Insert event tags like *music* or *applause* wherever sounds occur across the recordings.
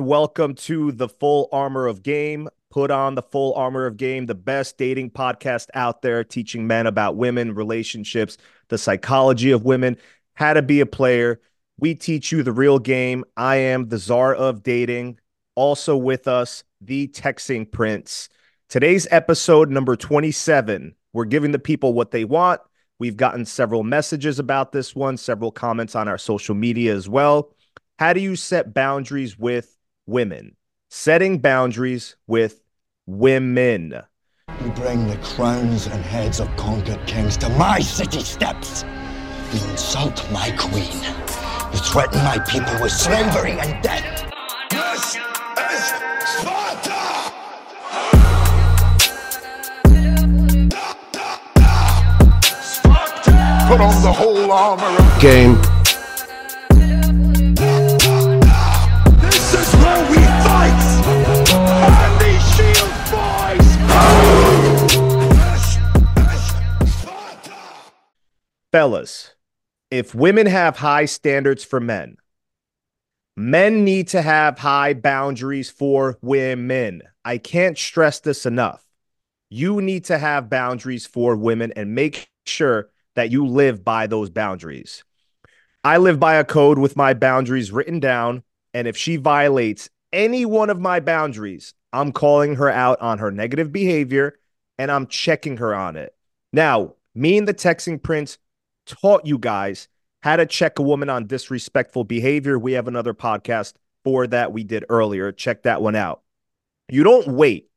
Welcome to the Full Armor of Game. Put on the Full Armor of Game, the best dating podcast out there, teaching men about women, relationships, the psychology of women, how to be a player. We teach you the real game. I am the czar of dating. Also with us, the texting prince. Today's episode number 27. We're giving the people what they want. We've gotten several messages about this one, several comments on our social media as well. How do you set boundaries with women? Setting boundaries with women. You bring the crowns and heads of conquered kings to my city steps. You insult my queen. You threaten my people with slavery and death. This is Sparta! Put on the whole armor of game. Fellas, if women have high standards for men, men need to have high boundaries for women. I can't stress this enough. You need to have boundaries for women and make sure that you live by those boundaries. I live by a code with my boundaries written down. And if she violates any one of my boundaries, I'm calling her out on her negative behavior and I'm checking her on it. Now, me and the texting prince taught you guys how to check a woman on disrespectful behavior. We have another podcast for that we did earlier. Check that one out. You don't wait.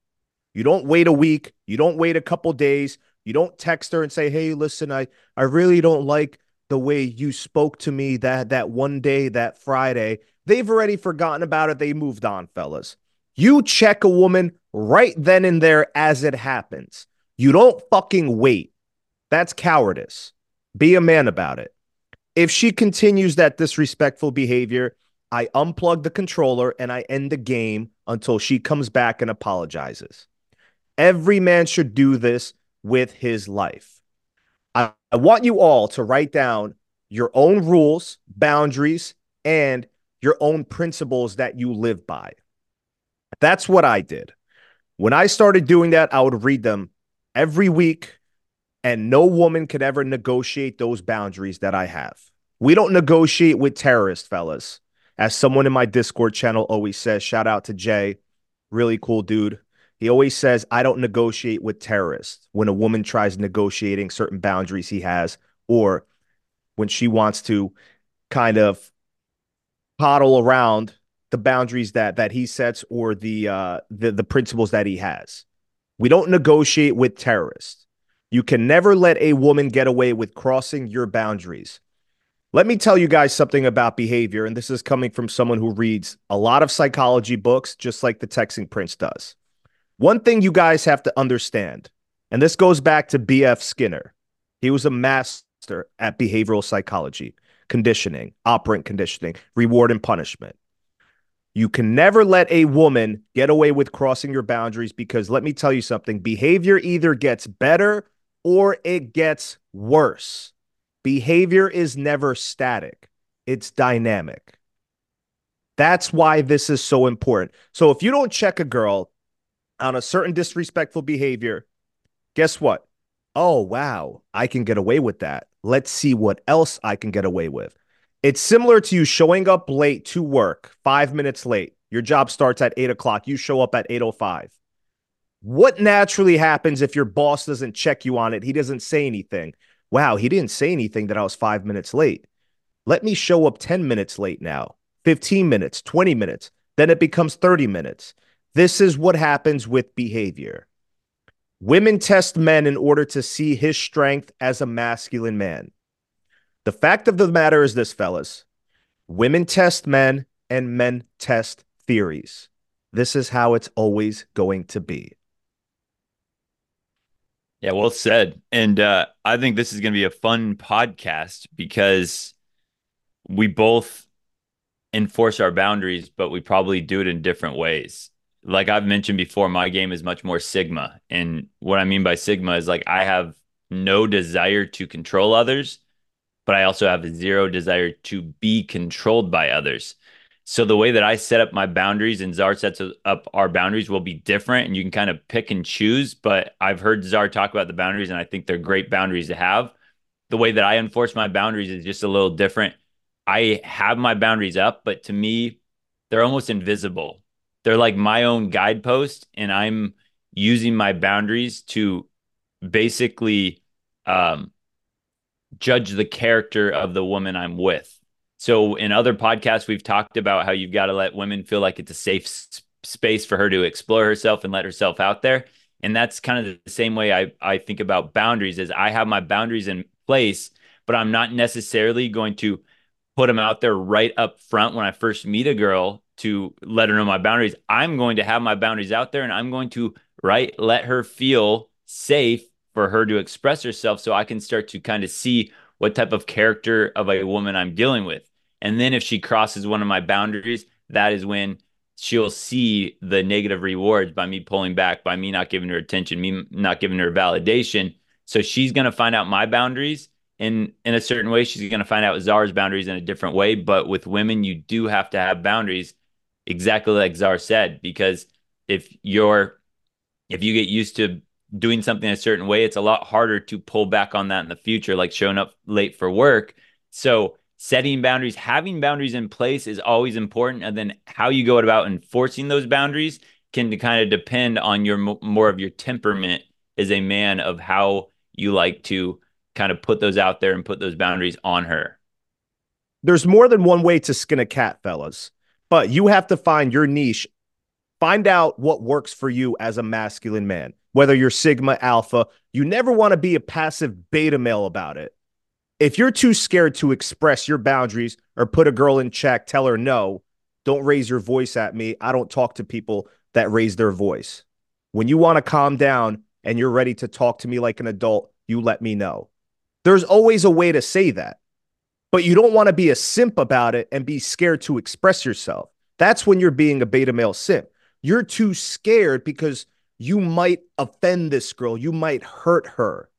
You don't wait a week. You don't wait a couple days. You don't text her and say, "Hey, listen, I I really don't like the way you spoke to me that that one day, that Friday." They've already forgotten about it. They moved on, fellas. You check a woman right then and there as it happens. You don't fucking wait. That's cowardice. Be a man about it. If she continues that disrespectful behavior, I unplug the controller and I end the game until she comes back and apologizes. Every man should do this with his life. I, I want you all to write down your own rules, boundaries, and your own principles that you live by. That's what I did. When I started doing that, I would read them every week, and no woman could ever negotiate those boundaries that I have. We don't negotiate with terrorists, fellas. As someone in my Discord channel always says, shout out to Jay, really cool dude. He always says, I don't negotiate with terrorists when a woman tries negotiating certain boundaries he has, or when she wants to kind of coddle around the boundaries that that he sets or the uh the, the principles that he has. We don't negotiate with terrorists. You can never let a woman get away with crossing your boundaries. Let me tell you guys something about behavior, and this is coming from someone who reads a lot of psychology books, just like the Texting Prince does. One thing you guys have to understand, and this goes back to B.F. Skinner, he was a master at behavioral psychology, conditioning, operant conditioning, reward and punishment. You can never let a woman get away with crossing your boundaries because let me tell you something behavior either gets better or it gets worse. Behavior is never static, it's dynamic. That's why this is so important. So if you don't check a girl on a certain disrespectful behavior, guess what? Oh, wow, I can get away with that. Let's see what else I can get away with. It's similar to you showing up late to work, five minutes late. Your job starts at eight o'clock. You show up at 8.05. What naturally happens if your boss doesn't check you on it? He doesn't say anything. Wow, he didn't say anything that I was five minutes late. Let me show up 10 minutes late now, 15 minutes, 20 minutes. Then it becomes 30 minutes. This is what happens with behavior. Women test men in order to see his strength as a masculine man. The fact of the matter is this, fellas women test men and men test theories. This is how it's always going to be. Yeah, well said. And uh, I think this is going to be a fun podcast because we both enforce our boundaries, but we probably do it in different ways. Like I've mentioned before, my game is much more Sigma. And what I mean by Sigma is like I have no desire to control others, but I also have zero desire to be controlled by others. So the way that I set up my boundaries and Czar sets up our boundaries will be different and you can kind of pick and choose. But I've heard Czar talk about the boundaries and I think they're great boundaries to have. The way that I enforce my boundaries is just a little different. I have my boundaries up, but to me, they're almost invisible. They're like my own guidepost, and I'm using my boundaries to basically um, judge the character of the woman I'm with. So in other podcasts, we've talked about how you've got to let women feel like it's a safe s- space for her to explore herself and let herself out there. And that's kind of the same way I, I think about boundaries is I have my boundaries in place, but I'm not necessarily going to put them out there right up front when I first meet a girl to let her know my boundaries. I'm going to have my boundaries out there and I'm going to right let her feel safe for her to express herself so I can start to kind of see what type of character of a woman I'm dealing with. And then if she crosses one of my boundaries, that is when she'll see the negative rewards by me pulling back, by me not giving her attention, me not giving her validation. So she's going to find out my boundaries in in a certain way. She's going to find out Czar's boundaries in a different way. But with women, you do have to have boundaries, exactly like Czar said, because if you're if you get used to doing something a certain way, it's a lot harder to pull back on that in the future, like showing up late for work. So setting boundaries, having boundaries in place is always important. And then how you go about enforcing those boundaries can kind of depend on your more of your temperament as a man of how you like to kind of put those out there and put those boundaries on her. There's more than one way to skin a cat, fellas, but you have to find your niche. Find out what works for you as a masculine man, whether you're Sigma, Alpha. You never want to be a passive beta male about it. If you're too scared to express your boundaries or put a girl in check, tell her no, don't raise your voice at me. I don't talk to people that raise their voice. When you want to calm down and you're ready to talk to me like an adult, you let me know. There's always a way to say that, but you don't want to be a simp about it and be scared to express yourself. That's when you're being a beta male simp. You're too scared because you might offend this girl, you might hurt her.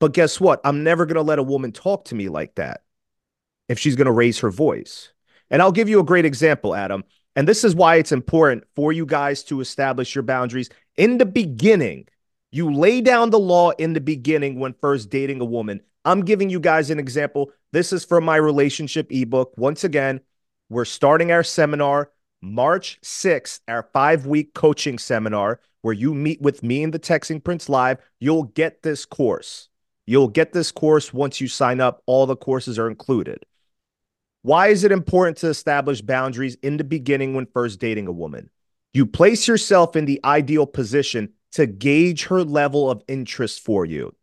But guess what? I'm never going to let a woman talk to me like that if she's going to raise her voice. And I'll give you a great example, Adam. And this is why it's important for you guys to establish your boundaries in the beginning. You lay down the law in the beginning when first dating a woman. I'm giving you guys an example. This is from my relationship ebook. Once again, we're starting our seminar March 6th, our five week coaching seminar where you meet with me and the Texting Prince Live. You'll get this course. You'll get this course once you sign up. All the courses are included. Why is it important to establish boundaries in the beginning when first dating a woman? You place yourself in the ideal position to gauge her level of interest for you.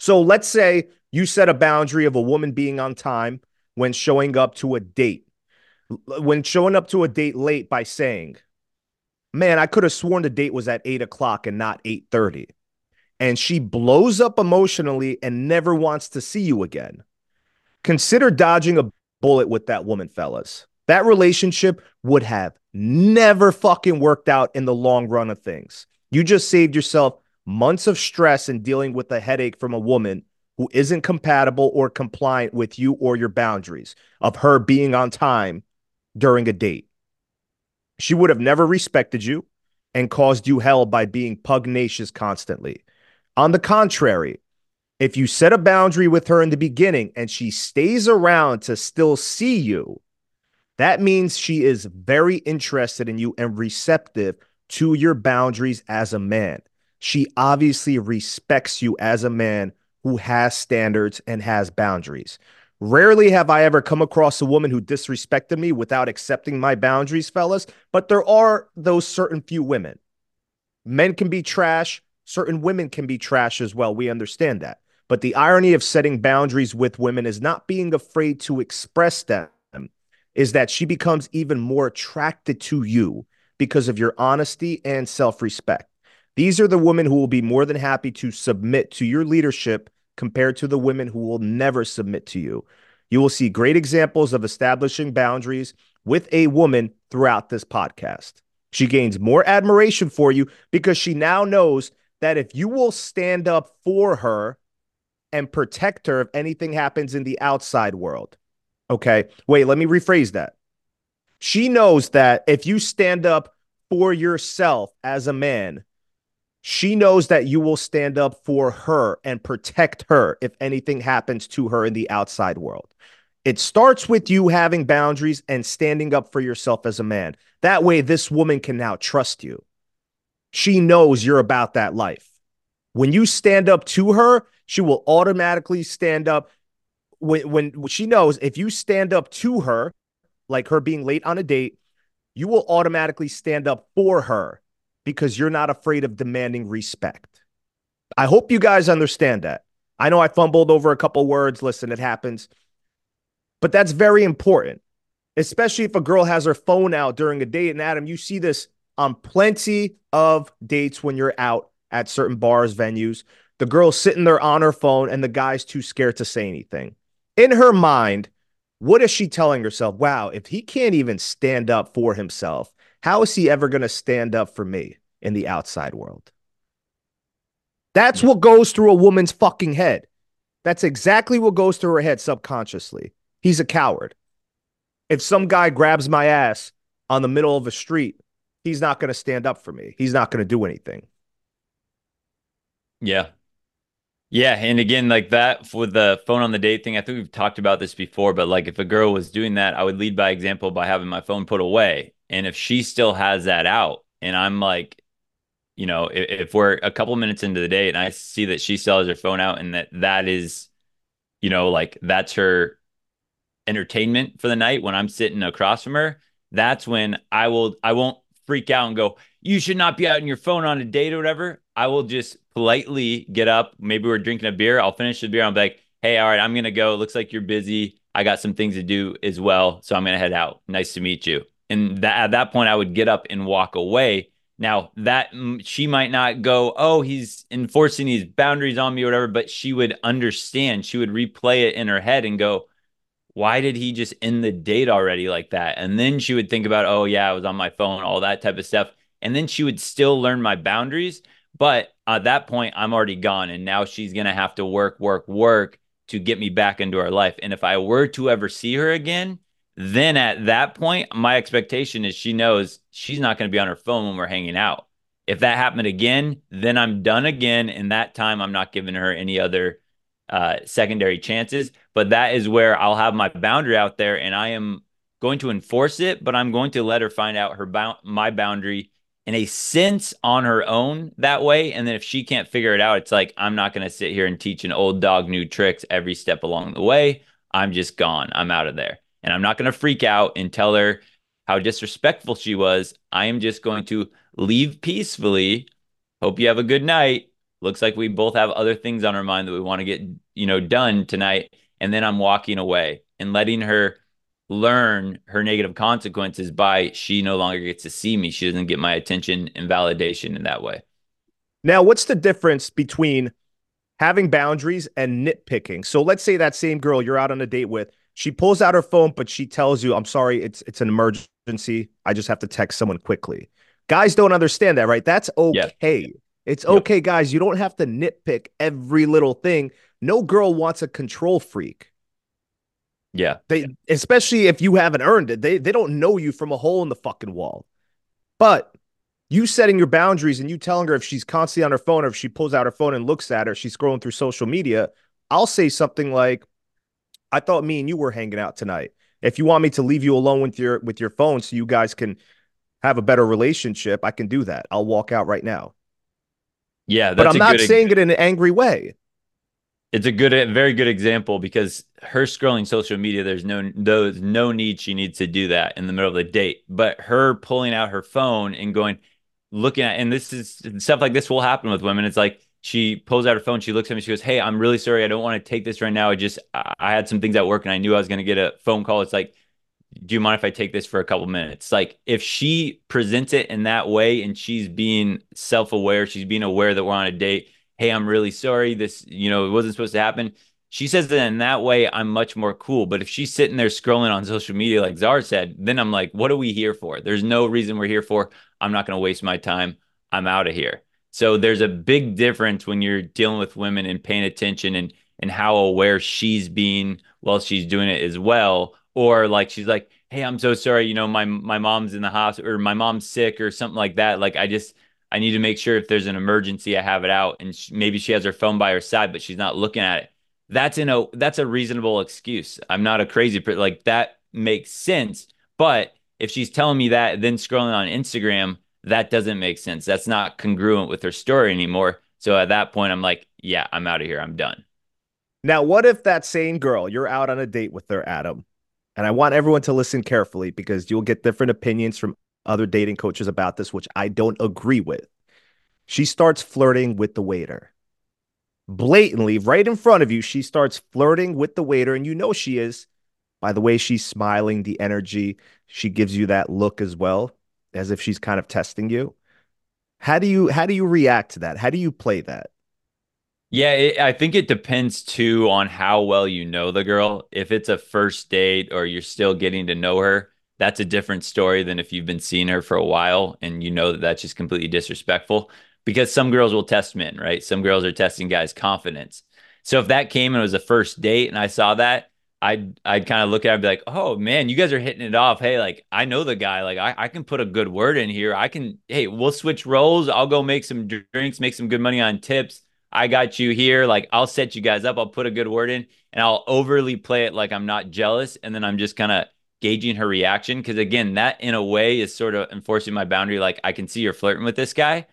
So let's say you set a boundary of a woman being on time when showing up to a date, when showing up to a date late by saying, "Man, I could have sworn the date was at eight o'clock and not eight thirty," and she blows up emotionally and never wants to see you again. Consider dodging a bullet with that woman, fellas. That relationship would have never fucking worked out in the long run of things. You just saved yourself months of stress and dealing with a headache from a woman who isn't compatible or compliant with you or your boundaries of her being on time during a date. She would have never respected you and caused you hell by being pugnacious constantly. On the contrary, if you set a boundary with her in the beginning and she stays around to still see you, that means she is very interested in you and receptive to your boundaries as a man. She obviously respects you as a man who has standards and has boundaries. Rarely have I ever come across a woman who disrespected me without accepting my boundaries, fellas, but there are those certain few women. Men can be trash, certain women can be trash as well. We understand that. But the irony of setting boundaries with women is not being afraid to express them, is that she becomes even more attracted to you because of your honesty and self respect. These are the women who will be more than happy to submit to your leadership compared to the women who will never submit to you. You will see great examples of establishing boundaries with a woman throughout this podcast. She gains more admiration for you because she now knows that if you will stand up for her and protect her if anything happens in the outside world. Okay. Wait, let me rephrase that. She knows that if you stand up for yourself as a man, she knows that you will stand up for her and protect her if anything happens to her in the outside world. It starts with you having boundaries and standing up for yourself as a man. That way, this woman can now trust you. She knows you're about that life. When you stand up to her, she will automatically stand up. When, when she knows if you stand up to her, like her being late on a date, you will automatically stand up for her because you're not afraid of demanding respect. I hope you guys understand that. I know I fumbled over a couple words. Listen, it happens. But that's very important, especially if a girl has her phone out during a date. And Adam, you see this on plenty of dates when you're out at certain bars, venues. The girl's sitting there on her phone and the guy's too scared to say anything. In her mind, what is she telling herself? Wow, if he can't even stand up for himself, how is he ever going to stand up for me in the outside world? That's hmm. what goes through a woman's fucking head. That's exactly what goes through her head subconsciously. He's a coward. If some guy grabs my ass on the middle of a street, he's not going to stand up for me. He's not going to do anything. Yeah. Yeah, and again, like that for the phone on the date thing, I think we've talked about this before, but like if a girl was doing that, I would lead by example by having my phone put away. And if she still has that out, and I'm like, you know, if, if we're a couple minutes into the date and I see that she still has her phone out and that that is, you know, like that's her entertainment for the night when I'm sitting across from her, that's when I will I won't freak out and go, you should not be out on your phone on a date or whatever. I will just politely get up. Maybe we're drinking a beer. I'll finish the beer. I'm like, hey, all right, I'm gonna go. It looks like you're busy. I got some things to do as well, so I'm gonna head out. Nice to meet you. And that, at that point, I would get up and walk away. Now that mm, she might not go, oh, he's enforcing these boundaries on me or whatever, but she would understand. She would replay it in her head and go, why did he just end the date already like that? And then she would think about, oh yeah, I was on my phone, all that type of stuff. And then she would still learn my boundaries. But at that point, I'm already gone. And now she's going to have to work, work, work to get me back into her life. And if I were to ever see her again, then at that point, my expectation is she knows she's not going to be on her phone when we're hanging out. If that happened again, then I'm done again. And that time, I'm not giving her any other uh, secondary chances. But that is where I'll have my boundary out there and I am going to enforce it, but I'm going to let her find out her bound my boundary in a sense on her own that way. And then if she can't figure it out, it's like, I'm not going to sit here and teach an old dog new tricks every step along the way. I'm just gone. I'm out of there. And I'm not going to freak out and tell her how disrespectful she was. I am just going to leave peacefully. Hope you have a good night. Looks like we both have other things on our mind that we want to get, you know, done tonight. And then I'm walking away and letting her learn her negative consequences by she no longer gets to see me. She doesn't get my attention and validation in that way. Now, what's the difference between having boundaries and nitpicking? So let's say that same girl you're out on a date with, she pulls out her phone, but she tells you, I'm sorry, it's it's an emergency. I just have to text someone quickly. Guys don't understand that, right? That's okay. Yeah. It's okay, yep. guys. You don't have to nitpick every little thing. No girl wants a control freak. Yeah. They especially if you haven't earned it. They they don't know you from a hole in the fucking wall. But you setting your boundaries and you telling her if she's constantly on her phone or if she pulls out her phone and looks at her, she's scrolling through social media, I'll say something like, I thought me and you were hanging out tonight. If you want me to leave you alone with your with your phone so you guys can have a better relationship, I can do that. I'll walk out right now. Yeah, but I'm not saying it in an angry way it's a good, very good example because her scrolling social media, there's no, there's no need she needs to do that in the middle of the date. But her pulling out her phone and going, looking at, and this is stuff like this will happen with women. It's like she pulls out her phone, she looks at me, she goes, "Hey, I'm really sorry, I don't want to take this right now. I just, I had some things at work, and I knew I was going to get a phone call. It's like, do you mind if I take this for a couple minutes? Like if she presents it in that way and she's being self-aware, she's being aware that we're on a date hey, I'm really sorry. This, you know, it wasn't supposed to happen. She says that in that way, I'm much more cool. But if she's sitting there scrolling on social media, like Czar said, then I'm like, what are we here for? There's no reason we're here for. I'm not going to waste my time. I'm out of here. So there's a big difference when you're dealing with women and paying attention and and how aware she's being while she's doing it as well. Or like she's like, hey, I'm so sorry, you know, my my mom's in the hospital or my mom's sick or something like that. Like I just I need to make sure if there's an emergency, I have it out. And she, maybe she has her phone by her side, but she's not looking at it. That's in a that's a reasonable excuse. I'm not a crazy person. like that makes sense. But if she's telling me that, then scrolling on Instagram, that doesn't make sense. That's not congruent with her story anymore. So at that point, I'm like, yeah, I'm out of here. I'm done. Now, what if that same girl, you're out on a date with her, Adam, and I want everyone to listen carefully because you'll get different opinions from other dating coaches about this, which I don't agree with. She starts flirting with the waiter. Blatantly, right in front of you, she starts flirting with the waiter, and you know she is by the way she's smiling, the energy. She gives you that look as well, as if she's kind of testing you. How do you how do you react to that? How do you play that? Yeah, it, I think it depends too on how well you know the girl. If it's a first date or you're still getting to know her, that's a different story than if you've been seeing her for a while and you know that that's just completely disrespectful. Because some girls will test men, right? Some girls are testing guys' confidence. So if that came and it was a first date and I saw that, I'd I'd kind of look at it and be like, oh man, you guys are hitting it off. Hey, like I know the guy. Like I, I can put a good word in here. I can, hey, we'll switch roles. I'll go make some drinks, make some good money on tips I got you here. Like I'll set you guys up. I'll put a good word in and I'll overly play it like I'm not jealous. And then I'm just kind of gauging her reaction. Cause again, that in a way is sort of enforcing my boundary. Like I can see you're flirting with this guy,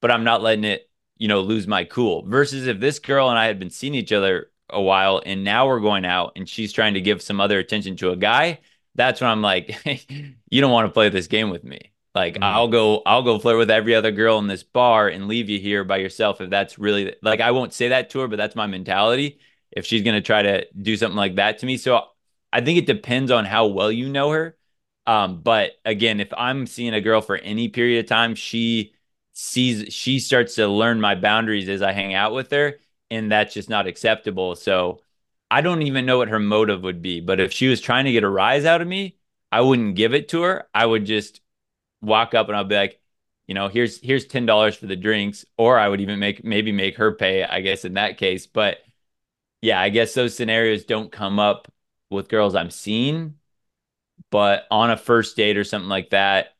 but I'm not letting it, you know, lose my cool. Versus if this girl and I had been seeing each other a while and now we're going out and she's trying to give some other attention to a guy, that's when I'm like, *laughs* you don't want to play this game with me. Like mm-hmm. I'll go I'll go flirt with every other girl in this bar and leave you here by yourself if that's really like I won't say that to her, but that's my mentality. If she's gonna try to do something like that to me. So I think it depends on how well you know her. Um, but again, if I'm seeing a girl for any period of time, she sees she starts to learn my boundaries as I hang out with her, and that's just not acceptable. So I don't even know what her motive would be. But if she was trying to get a rise out of me, I wouldn't give it to her. I would just walk up and I'll be like, you know, here's here's ten dollars for the drinks, or I would even make maybe make her pay. I guess in that case, but yeah, I guess those scenarios don't come up with girls I'm seeing, but on a first date or something like that,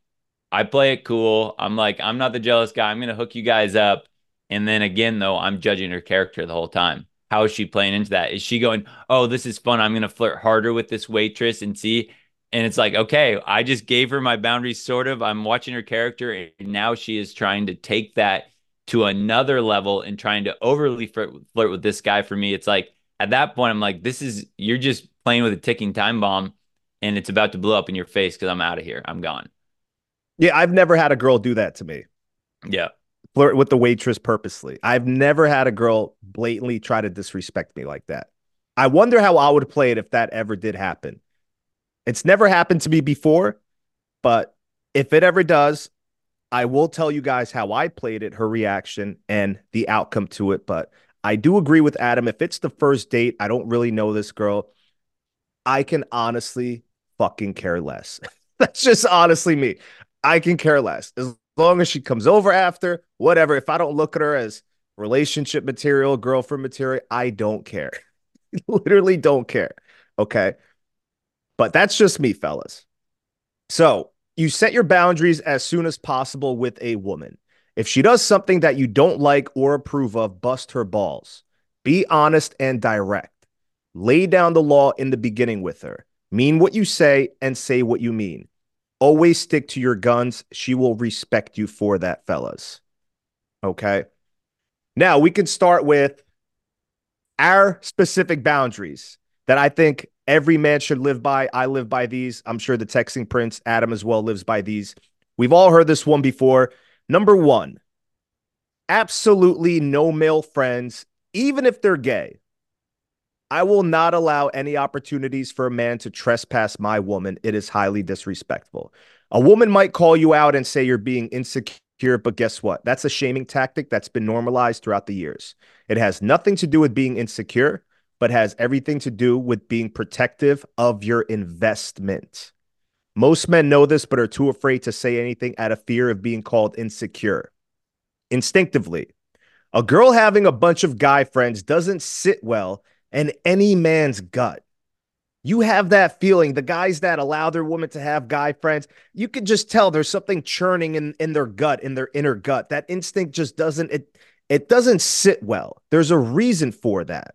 I play it cool. I'm like, I'm not the jealous guy. I'm gonna hook you guys up, and then again, though, I'm judging her character the whole time. How is she playing into that? Is she going, oh, this is fun. I'm gonna flirt harder with this waitress and see and it's like okay i just gave her my boundaries sort of. I'm watching her character and now she is trying to take that to another level and trying to overly flirt, flirt with this guy for me. It's like at that point i'm like this is you're just playing with a ticking time bomb and it's about to blow up in your face because i'm out of here. I'm gone. Yeah i've never had a girl do that to me. Yeah. Flirt with the waitress purposely. I've never had a girl blatantly try to disrespect me like that. I wonder how i would play it if that ever did happen it's never happened to me before, but if it ever does, I will tell you guys how I played it, her reaction, and the outcome to it. But I do agree with Adam. If it's the first date, I don't really know this girl. I can honestly fucking care less. *laughs* That's just honestly me. I can care less. As long as she comes over after, whatever. If I don't look at her as relationship material, girlfriend material, I don't care. *laughs* Literally don't care. Okay. But that's just me, fellas. So you set your boundaries as soon as possible with a woman. If she does something that you don't like or approve of, bust her balls. Be honest and direct. Lay down the law in the beginning with her. Mean what you say and say what you mean. Always stick to your guns. She will respect you for that, fellas. Okay. Now we can start with our specific boundaries that I think every man should live by. I live by these. I'm sure the texting prince, Adam as well, lives by these. We've all heard this one before. Number one, absolutely no male friends, even if they're gay. I will not allow any opportunities for a man to trespass my woman. It is highly disrespectful. A woman might call you out and say you're being insecure, but guess what? That's a shaming tactic that's been normalized throughout the years. It has nothing to do with being insecure but has everything to do with being protective of your investment. Most men know this, but are too afraid to say anything out of fear of being called insecure. Instinctively, a girl having a bunch of guy friends doesn't sit well in any man's gut. You have that feeling. The guys that allow their woman to have guy friends, you could just tell there's something churning in, in their gut, in their inner gut. That instinct just doesn't it it doesn't sit well. There's a reason for that.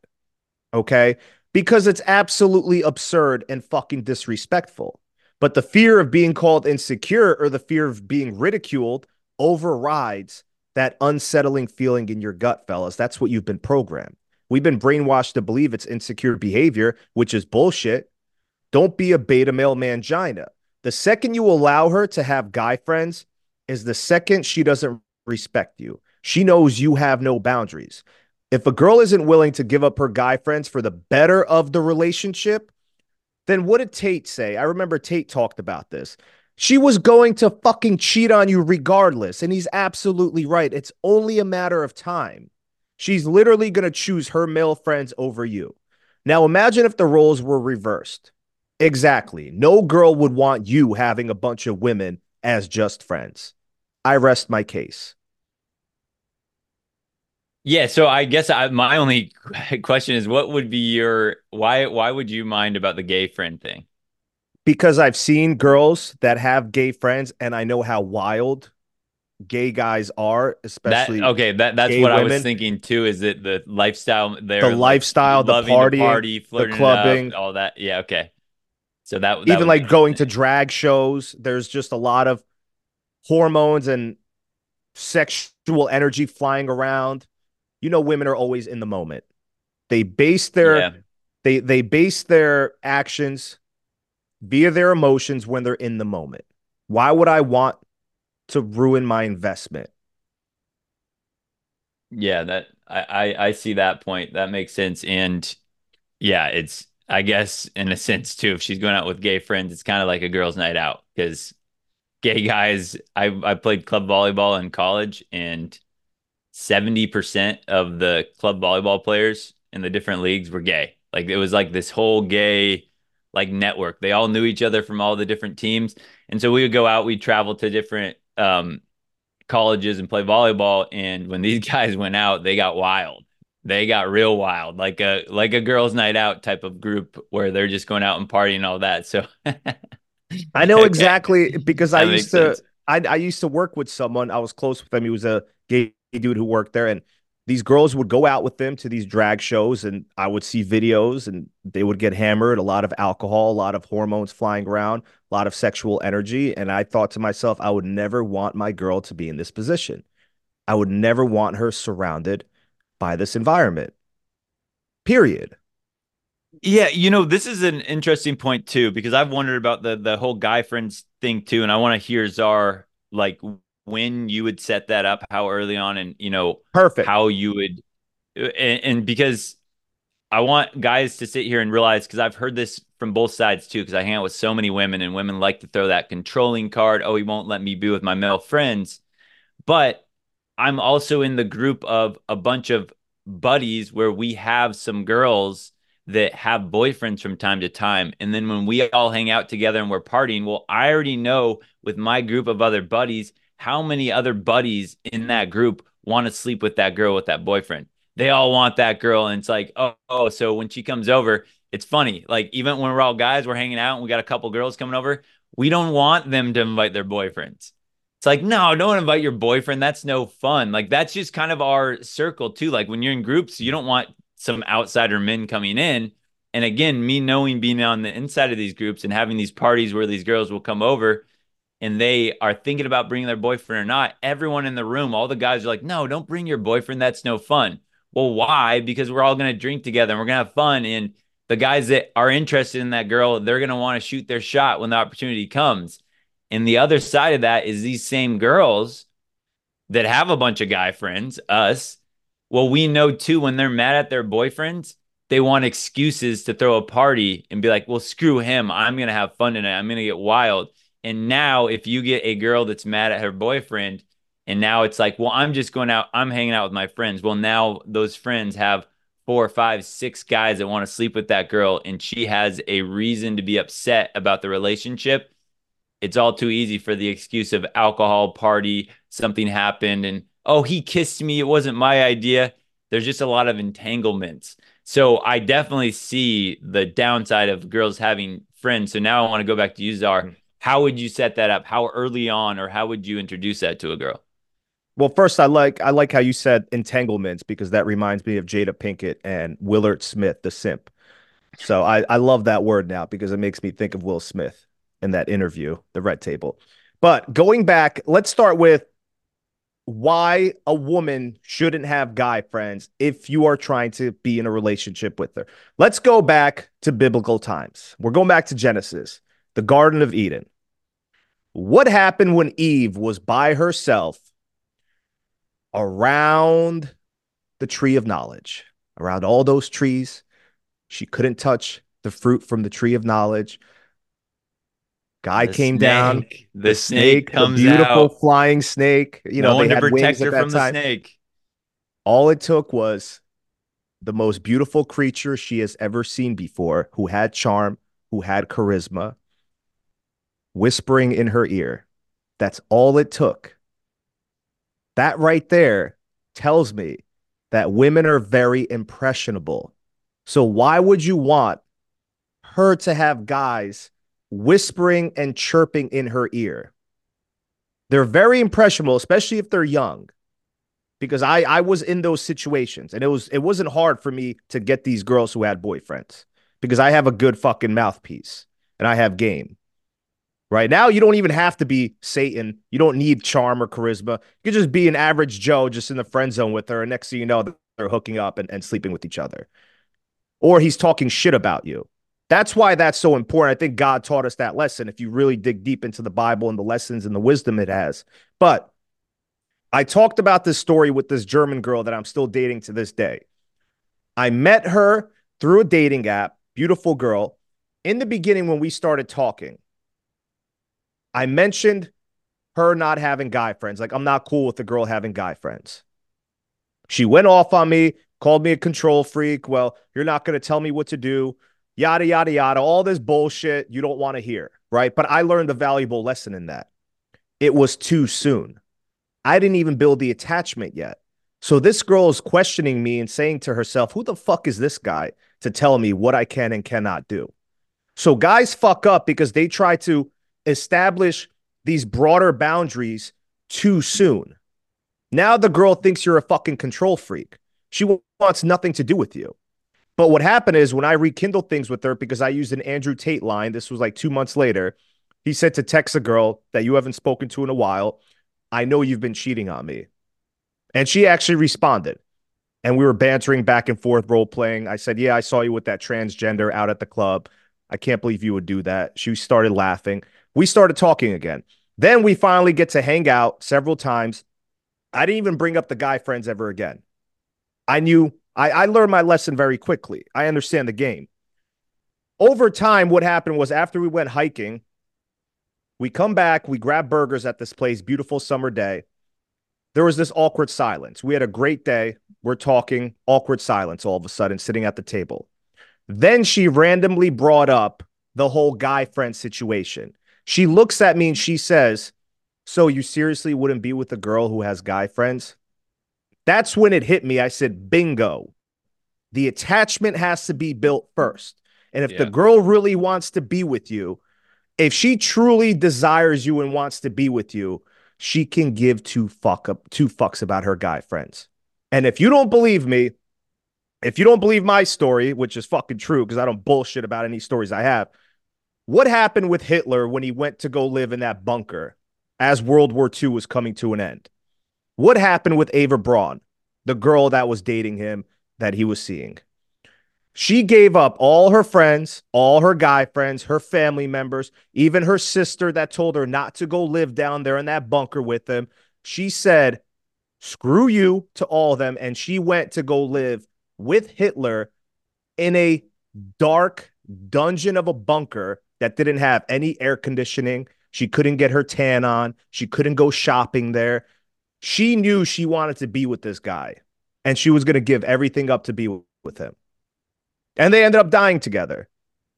Okay? Because it's absolutely absurd and fucking disrespectful. But the fear of being called insecure or the fear of being ridiculed overrides that unsettling feeling in your gut, fellas. That's what you've been programmed. We've been brainwashed to believe it's insecure behavior, which is bullshit. Don't be a beta male mangina. The second you allow her to have guy friends is the second she doesn't respect you. She knows you have no boundaries. If a girl isn't willing to give up her guy friends for the better of the relationship, then what did Tate say? I remember Tate talked about this. She was going to fucking cheat on you regardless. And he's absolutely right. It's only a matter of time. She's literally going to choose her male friends over you. Now, imagine if the roles were reversed. Exactly. No girl would want you having a bunch of women as just friends. I rest my case. Yeah, so I guess I, my only *laughs* question is what would be your why why would you mind about the gay friend thing? Because I've seen girls that have gay friends and I know how wild gay guys are, especially that, okay. That that's what women. I was thinking too. Is it the lifestyle? There, the lifestyle, the party, party, the clubbing, all that. Yeah, okay. So that, that even like going to drag shows, there's just a lot of hormones and sexual energy flying around. You know, women are always in the moment. They base their yeah. they they base their actions via their emotions when they're in the moment. Why would I want to ruin my investment. Yeah, that I, I, I see that point. That makes sense. And yeah, it's I guess in a sense too, if she's going out with gay friends, it's kind of like a girls' night out because gay guys. I I played club volleyball in college, and seventy percent of the club volleyball players in the different leagues were gay. Like it was like this whole gay like network. They all knew each other from all the different teams, and so we would go out. We'd travel to different um, colleges and play volleyball. And when these *laughs* guys went out, they got wild. They got real wild, like a like a girls' night out type of group where they're just going out and partying and all that. So I know *laughs* exactly because I used to I, I used to work with someone. I was close with him. He was a gay dude who worked there, and these girls would go out with them to these drag shows and I would see videos and they would get hammered, a lot of alcohol, a lot of hormones flying around, a lot of sexual energy. And I thought to myself, I would never want my girl to be in this position. I would never want her surrounded by this environment. Period. Yeah, you know, this is an interesting point too, because I've wondered about the the whole guy friends thing too. And I want to hear Czar like when you would set that up, how early on, and you know, perfect how you would, uh, and, and because I want guys to sit here and realize because I've heard this from both sides too. Because I hang out with so many women, and women like to throw that controlling card. Oh, he won't let me be with my male friends, but I'm also in the group of a bunch of buddies where we have some girls that have boyfriends from time to time. And then when we all hang out together and we're partying, well, I already know with my group of other buddies how many other buddies in that group want to sleep with that girl with that boyfriend? They all want that girl. And it's like, oh, oh, so when she comes over, it's funny. Like, even when we're all guys, we're hanging out and we got a couple girls coming over, we don't want them to invite their boyfriends. It's like, no, don't invite your boyfriend. That's no fun. Like, that's just kind of our circle, too. Like, when you're in groups, you don't want some outsider men coming in. And again, me knowing being on the inside of these groups and having these parties where these girls will come over, and they are thinking about bringing their boyfriend or not, everyone in the room, all the guys are like, no, don't bring your boyfriend. That's no fun. Well, why? Because we're all going to drink together and we're going to have fun. And the guys that are interested in that girl, they're going to want to shoot their shot when the opportunity comes. And the other side of that is these same girls that have a bunch of guy friends, us. Well, we know too when they're mad at their boyfriends, they want excuses to throw a party and be like, well, screw him. I'm going to have fun tonight. I'm going to get wild. And now, if you get a girl that's mad at her boyfriend, and now it's like, well, I'm just going out, I'm hanging out with my friends. Well, now those friends have four, five, six guys that want to sleep with that girl, and she has a reason to be upset about the relationship. It's all too easy for the excuse of alcohol party, something happened, and oh, he kissed me. It wasn't my idea. There's just a lot of entanglements. So I definitely see the downside of girls having friends. So now I want to go back to you, Czar. Mm-hmm. How would you set that up? How early on, or how would you introduce that to a girl? Well, first, I like I like how you said entanglements because that reminds me of Jada Pinkett and Willard Smith, the simp. So I I love that word now because it makes me think of Will Smith in that interview, the Red Table. But going back, let's start with why a woman shouldn't have guy friends if you are trying to be in a relationship with her. Let's go back to biblical times. We're going back to Genesis, the Garden of Eden. What happened when Eve was by herself around the tree of knowledge, around all those trees? She couldn't touch the fruit from the tree of knowledge. Guy The came down, snake- The, snake, comes the beautiful out. flying snake. You no know, they to had wings protect at her from the snake. All it took was the most beautiful creature she has ever seen before, who had charm, who had charisma, whispering in her ear. That's all it took. That right there tells me that women are very impressionable. So, why would you want her to have guys whispering and chirping in her ear? They're very impressionable, especially if they're young because I I was in those situations and it was it wasn't hard for me to get these girls who had boyfriends because I have a good fucking mouthpiece and I have game. Right now, you don't even have to be Satan. You don't need charm or charisma. You could just be an average Joe just in the friend zone with her. And next thing you know, they're hooking up and, and sleeping with each other. Or he's talking shit about you. That's why that's so important. I think God taught us that lesson if you really dig deep into the Bible and the lessons and the wisdom it has. But I talked about this story with this German girl that I'm still dating to this day. I met her through a dating app, beautiful girl. In the beginning, when we started talking, I mentioned her not having guy friends. Like, I'm not cool with the girl having guy friends. She went off on me, called me a control freak. Well, you're not going to tell me what to do, yada, yada, yada. All this bullshit you don't want to hear, right? But I learned a valuable lesson in that. It was too soon. I didn't even build the attachment yet. So this girl is questioning me and saying to herself, Who the fuck is this guy to tell me what I can and cannot do? So guys fuck up because they try to establish these broader boundaries too soon. Now the girl thinks you're a fucking control freak. She wants nothing to do with you. But what happened is when I rekindled things with her, because I used an Andrew Tate line, this was like two months later, he said to text a girl that you haven't spoken to in a while, I know you've been cheating on me. And she actually responded. And we were bantering back and forth, role playing. I said, Yeah, I saw you with that transgender out at the club. I can't believe you would do that. She started laughing. We started talking again. Then we finally get to hang out several times. I didn't even bring up the guy friends ever again. I knew I, I learned my lesson very quickly. I understand the game. Over time, what happened was after we went hiking, we come back, we grab burgers at this place, beautiful summer day. There was this awkward silence. We had a great day. We're talking, awkward silence all of a sudden, sitting at the table. Then she randomly brought up the whole guy friend situation. She looks at me and she says, So you seriously wouldn't be with a girl who has guy friends? That's when it hit me. I said, Bingo. The attachment has to be built first. And if the girl really wants to be with you, if she truly desires you and wants to be with you, she can give two fuck up two fucks about her guy friends. And if you don't believe me, if you don't believe my story, which is fucking true because I don't bullshit about any stories I have, what happened with Hitler when he went to go live in that bunker as World War II was coming to an end? What happened with Eva Braun, the girl that was dating him that he was seeing? She gave up all her friends, all her guy friends, her family members, even her sister that told her not to go live down there in that bunker with them. She said, screw you to all of them. And she went to go live with Hitler in a dark dungeon of a bunker that didn't have any air conditioning. She couldn't get her tan on. She couldn't go shopping there. She knew she wanted to be with this guy and she was going to give everything up to be with him. And they ended up dying together.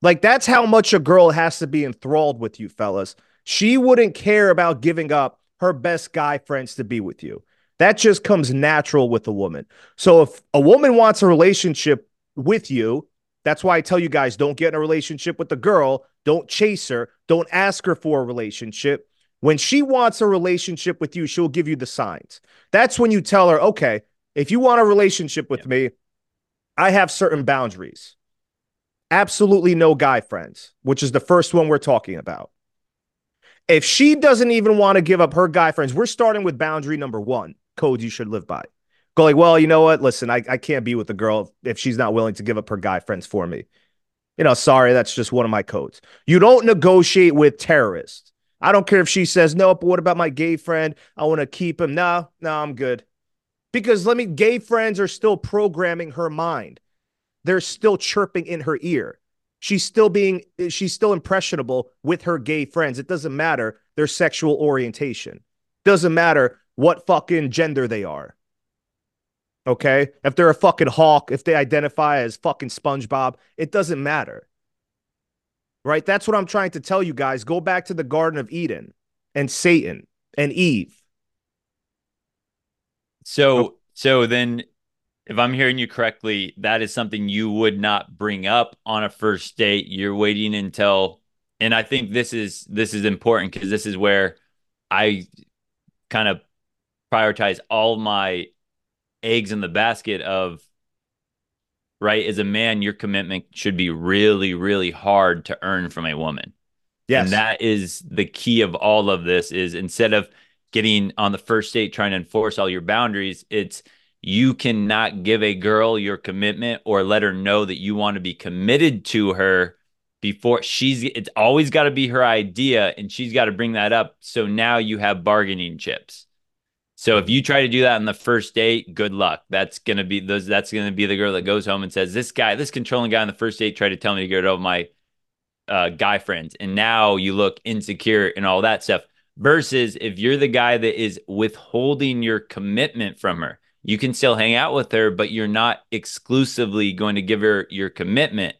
Like, that's how much a girl has to be enthralled with you, fellas. She wouldn't care about giving up her best guy friends to be with you. That just comes natural with a woman. So if a woman wants a relationship with you. That's why I tell you guys don't get in a relationship with the girl, don't chase her, don't ask her for a relationship. When she wants a relationship with you, she'll give you the signs. That's when you tell her, okay, if you want a relationship with me, I have certain boundaries. Absolutely no guy friends, which is the first one we're talking about. If she doesn't even want to give up her guy friends, we're starting with boundary number one code you should live by. Go like, well, you know what? Listen, I, I can't be with the girl if she's not willing to give up her guy friends for me. You know, sorry, that's just one of my codes. You don't negotiate with terrorists. I don't care if she says, no, but what about my gay friend? I want to keep him. No, no, I'm good. Because let me, gay friends are still programming her mind. They're still chirping in her ear. She's still being, she's still impressionable with her gay friends. It doesn't matter their sexual orientation. Doesn't matter what fucking gender they are. Okay? If they're a fucking hawk, if they identify as fucking SpongeBob, it doesn't matter. Right? That's what I'm trying to tell you guys. Go back to the Garden of Eden and Satan and Eve. So, oh. so then if I'm hearing you correctly, that is something you would not bring up on a first date. You're waiting until and I think this is this is important because this is where I kind of prioritize all my eggs in the basket of right as a man your commitment should be really really hard to earn from a woman. Yes. and that is the key of all of this is instead of getting on the first date trying to enforce all your boundaries it's you cannot give a girl your commitment or let her know that you want to be committed to her before she's it's always got to be her idea and she's got to bring that up. So now you have bargaining chips so if you try to do that on the first date, good luck. That's gonna be those. That's gonna be the girl that goes home and says, "This guy, this controlling guy on the first date, tried to tell me to get over my uh, guy friends," and now you look insecure and all that stuff. Versus if you're the guy that is withholding your commitment from her, you can still hang out with her, but you're not exclusively going to give her your commitment.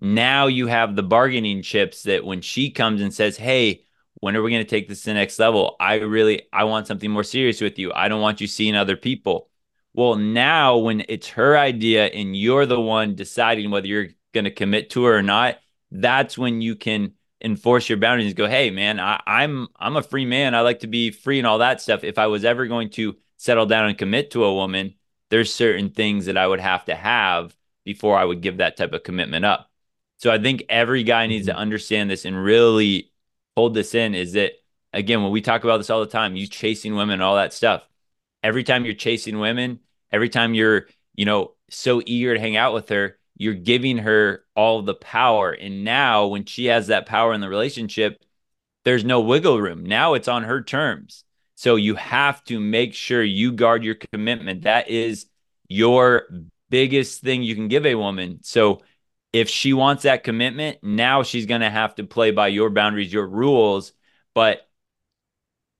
Now you have the bargaining chips that when she comes and says, "Hey," when are we going to take this to the next level? I really I want something more serious with you. I don't want you seeing other people. Well, now when it's her idea and you're the one deciding whether you're going to commit to her or not, that's when you can enforce your boundaries and go, "Hey, man, I, I'm I'm a free man. I like to be free and all that stuff. If I was ever going to settle down and commit to a woman, there's certain things that I would have to have before I would give that type of commitment up." So I think every guy needs to mm-hmm. understand this and really hold this in is that again when we talk about this all the time you chasing women all that stuff. Every time you're chasing women every time you're you know so eager to hang out with her you're giving her all the power. And now when she has that power in the relationship there's no wiggle room. Now it's on her terms. So you have to make sure you guard your commitment. That is your biggest thing you can give a woman. So if she wants that commitment, now she's going to have to play by your boundaries, your rules. But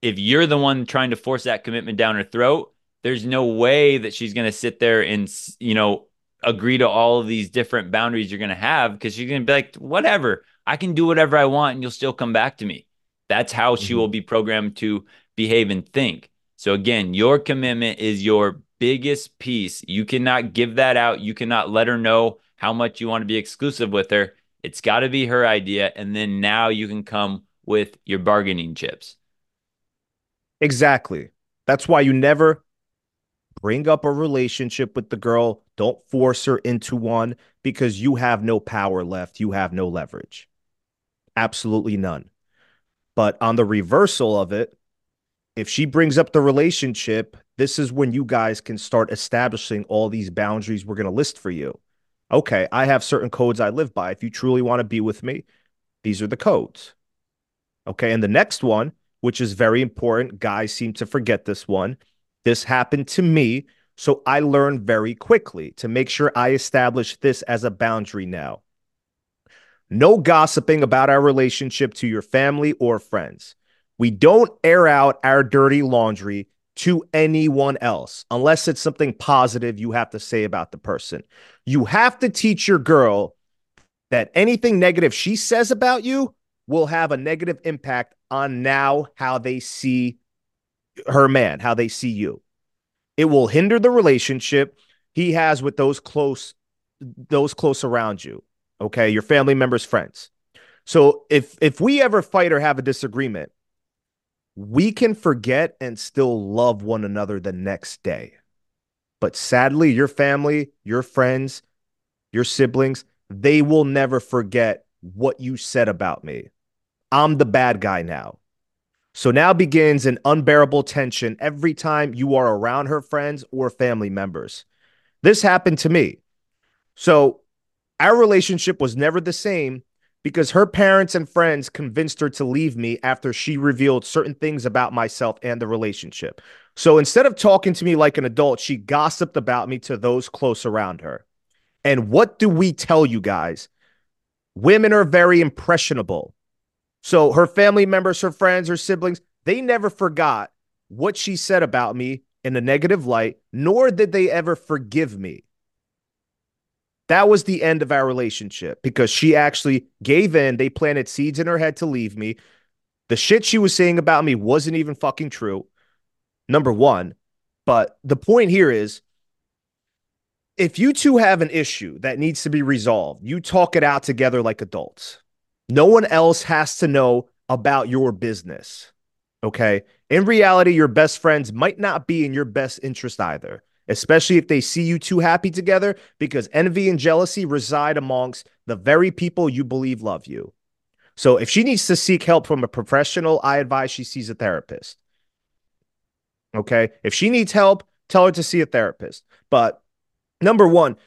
if you're the one trying to force that commitment down her throat, there's no way that she's going to sit there and, you know, agree to all of these different boundaries you're going to have because she's going to be like, whatever, I can do whatever I want and you'll still come back to me. That's how she mm-hmm. will be programmed to behave and think. So, again, your commitment is your biggest piece. You cannot give that out. You cannot let her know how much you want to be exclusive with her. It's got to be her idea. And then now you can come with your bargaining chips. Exactly. That's why you never bring up a relationship with the girl. Don't force her into one because you have no power left. You have no leverage. Absolutely none. But on the reversal of it, if she brings up the relationship, this is when you guys can start establishing all these boundaries we're going to list for you okay, I have certain codes I live by. If you truly want to be with me, these are the codes. Okay. And the next one, which is very important, guys seem to forget this one. This happened to me. So I learned very quickly to make sure I establish this as a boundary now. No gossiping about our relationship to your family or friends. We don't air out our dirty laundry to anyone else unless it's something positive you have to say about the person. You have to teach your girl that anything negative she says about you will have a negative impact on now how they see her man, how they see you. It will hinder the relationship he has with those close those close around you. Okay, your family members, friends. So if if we ever fight or have a disagreement, we can forget and still love one another the next day. But sadly, your family, your friends, your siblings, they will never forget what you said about me. I'm the bad guy now. So now begins an unbearable tension every time you are around her friends or family members. This happened to me. So our relationship was never the same because her parents and friends convinced her to leave me after she revealed certain things about myself and the relationship. So instead of talking to me like an adult, she gossiped about me to those close around her. And what do we tell you guys? Women are very impressionable. So her family members, her friends, her siblings, they never forgot what she said about me in a negative light, nor did they ever forgive me. That was the end of our relationship because she actually gave in. They planted seeds in her head to leave me. The shit she was saying about me wasn't even fucking true. Number one. But the point here is if you two have an issue that needs to be resolved, you talk it out together like adults. No one else has to know about your business. Okay. In reality, your best friends might not be in your best interest either, especially if they see you two happy together, because envy and jealousy reside amongst the very people you believe love you. So if she needs to seek help from a professional, I advise she sees a therapist. Okay. If she needs help, tell her to see a therapist. But number one,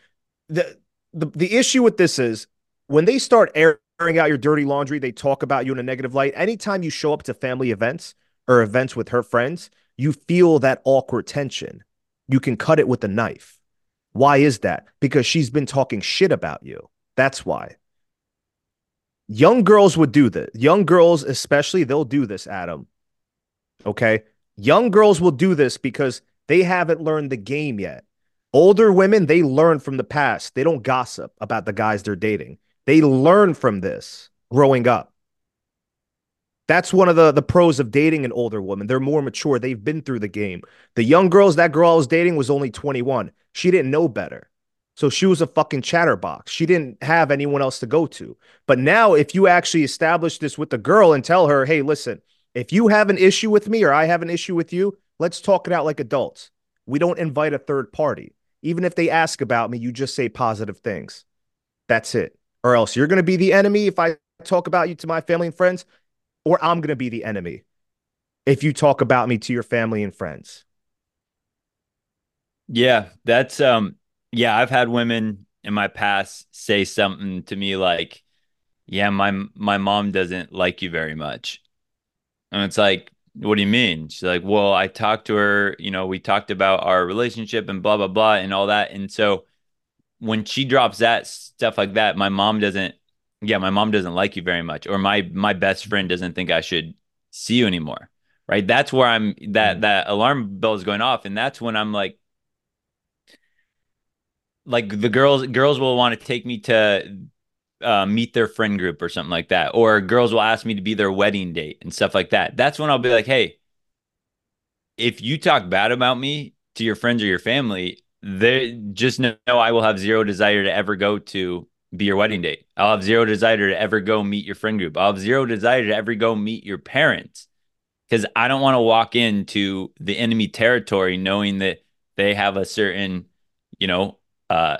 the the, the issue with this is when they start airing out your dirty laundry, they talk about you in a negative light. Anytime you show up to family events or events with her friends, you feel that awkward tension. You can cut it with a knife. Why is that? Because she's been talking shit about you. That's why. Young girls would do this. Young girls, especially, they'll do this, Adam. Okay. Young girls will do this because they haven't learned the game yet. Older women, they learn from the past. They don't gossip about the guys they're dating. They learn from this growing up. That's one of the, the pros of dating an older woman. They're more mature. They've been through the game. The young girls, that girl I was dating was only 21. She didn't know better. So she was a fucking chatterbox. She didn't have anyone else to go to. But now, if you actually establish this with the girl and tell her, hey, listen, if you have an issue with me or I have an issue with you, let's talk it out like adults. We don't invite a third party. Even if they ask about me, you just say positive things. That's it or else you're going to be the enemy if I talk about you to my family and friends, or I'm going to be the enemy if you talk about me to your family and friends. Yeah, that's um yeah, I've had women in my past say something to me like, "Yeah, my my mom doesn't like you very much." And it's like, "What do you mean?" She's like, "Well, I talked to her, you know, we talked about our relationship and blah blah blah and all that." And so when she drops that stuff like that, my mom doesn't. Yeah, my mom doesn't like you very much, or my my best friend doesn't think I should see you anymore. Right? That's where I'm. That mm. that alarm bell is going off, and that's when I'm like, like the girls girls will want to take me to uh, meet their friend group or something like that, or girls will ask me to be their wedding date and stuff like that. That's when I'll be like, hey, if you talk bad about me to your friends or your family, they just know I will have zero desire to ever go to be your wedding date. I'll have zero desire to ever go meet your friend group. I'll have zero desire to ever go meet your parents because I don't want to walk into the enemy territory knowing that they have a certain, you know, uh,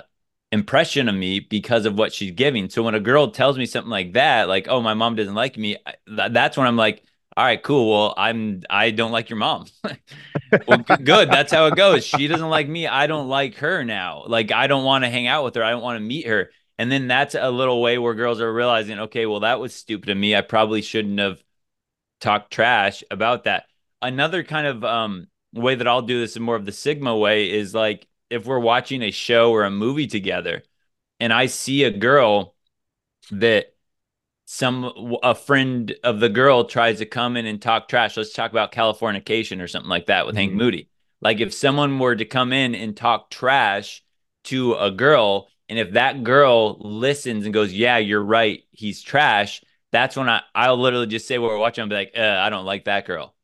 impression of me because of what she's giving. So when a girl tells me something like that, like, "Oh, my mom doesn't like me," that's when I'm like, all right, cool. Well, I'm I don't like your mom. *laughs* well, good. That's how it goes. She doesn't like me. I don't like her now. Like I don't want to hang out with her. I don't want to meet her. And then that's a little way where girls are realizing, okay, well, that was stupid of me. I probably shouldn't have talked trash about that. Another kind of um, way that I'll do this in more of the Sigma way is like if we're watching a show or a movie together and I see a girl that some a friend of the girl tries to come in and talk trash. Let's talk about Californication or something like that with mm-hmm. Hank Moody. Like if someone were to come in and talk trash to a girl, and if that girl listens and goes, "Yeah, you're right, he's trash," that's when I I'll literally just say what we're watching. I'll be like, uh, "I don't like that girl."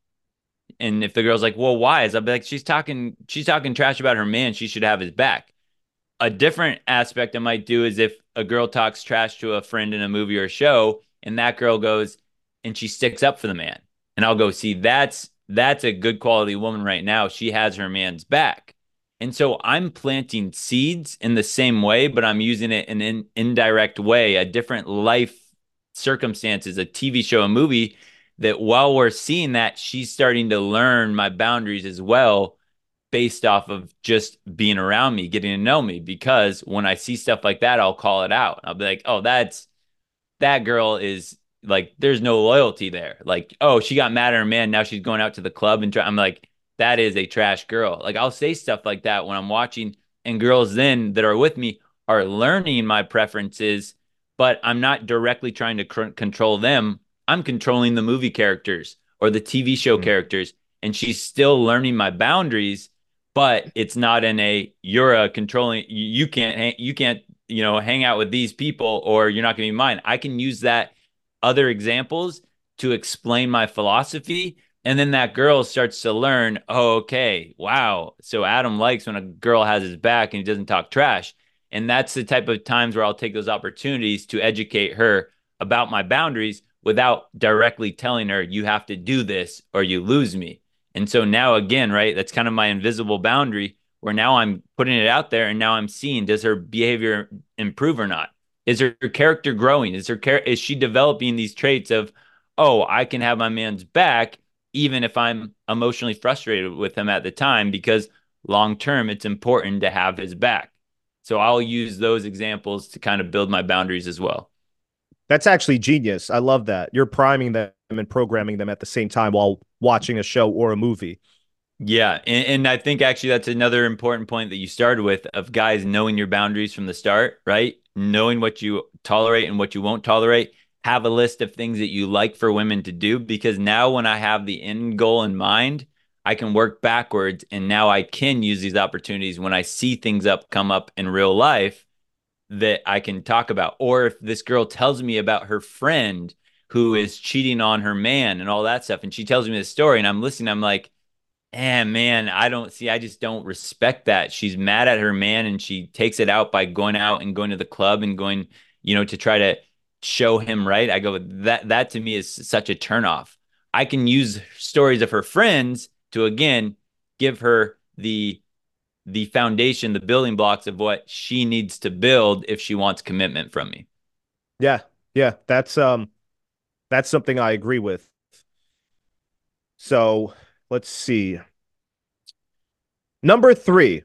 And if the girl's like, "Well, why?" Is I'll be like, "She's talking she's talking trash about her man. She should have his back." a different aspect I might do is if a girl talks trash to a friend in a movie or show, and that girl goes and she sticks up for the man, and I'll go see that's that's a good quality woman right now. She has her man's back. And so I'm planting seeds in the same way, but I'm using it in an indirect way, a different life circumstances, a TV show, a movie that while we're seeing that, she's starting to learn my boundaries as well based off of just being around me, getting to know me. Because when I see stuff like that, I'll call it out. I'll be like, oh, that's that girl is like, there's no loyalty there. Like, oh, she got mad at her man. Now she's going out to the club and try. I'm like, that is a trash girl. Like, I'll say stuff like that when I'm watching, and girls then that are with me are learning my preferences, but I'm not directly trying to control them. I'm controlling the movie characters or the TV show mm-hmm. characters, and she's still learning my boundaries. But it's not in a you're a controlling you can't hang, you can't you know hang out with these people or you're not going to be mine. I can use that other examples to explain my philosophy and then that girl starts to learn, oh, okay, wow. So Adam likes when a girl has his back and he doesn't talk trash. And that's the type of times where I'll take those opportunities to educate her about my boundaries without directly telling her, you have to do this or you lose me. And so now, again, right, that's kind of my invisible boundary where now I'm putting it out there and now I'm seeing does her behavior improve or not? Is her character growing? Is her char- is she developing these traits of, oh, I can have my man's back even if I'm emotionally frustrated with him at the time, because long term, it's important to have his back. So I'll use those examples to kind of build my boundaries as well. That's actually genius. I love that. You're priming them and programming them at the same time while watching a show or a movie. Yeah. And, and, I think actually that's another important point that you started with of guys knowing your boundaries from the start, right? Knowing what you tolerate and what you won't tolerate have a list of things that you like for women to do because now when I have the end goal in mind, I can work backwards and now I can use these opportunities when I see things up come up in real life that I can talk about. Or if this girl tells me about her friend who mm-hmm. is cheating on her man and all that stuff, and she tells me the story and I'm listening, I'm like, and man, I don't see, I just don't respect that. She's mad at her man and she takes it out by going out and going to the club and going, you know, to try to show him right. I go that that to me is such a turnoff. I can use stories of her friends to again give her the the foundation, the building blocks of what she needs to build if she wants commitment from me. Yeah. Yeah, that's um that's something I agree with. So, let's see. Number 3.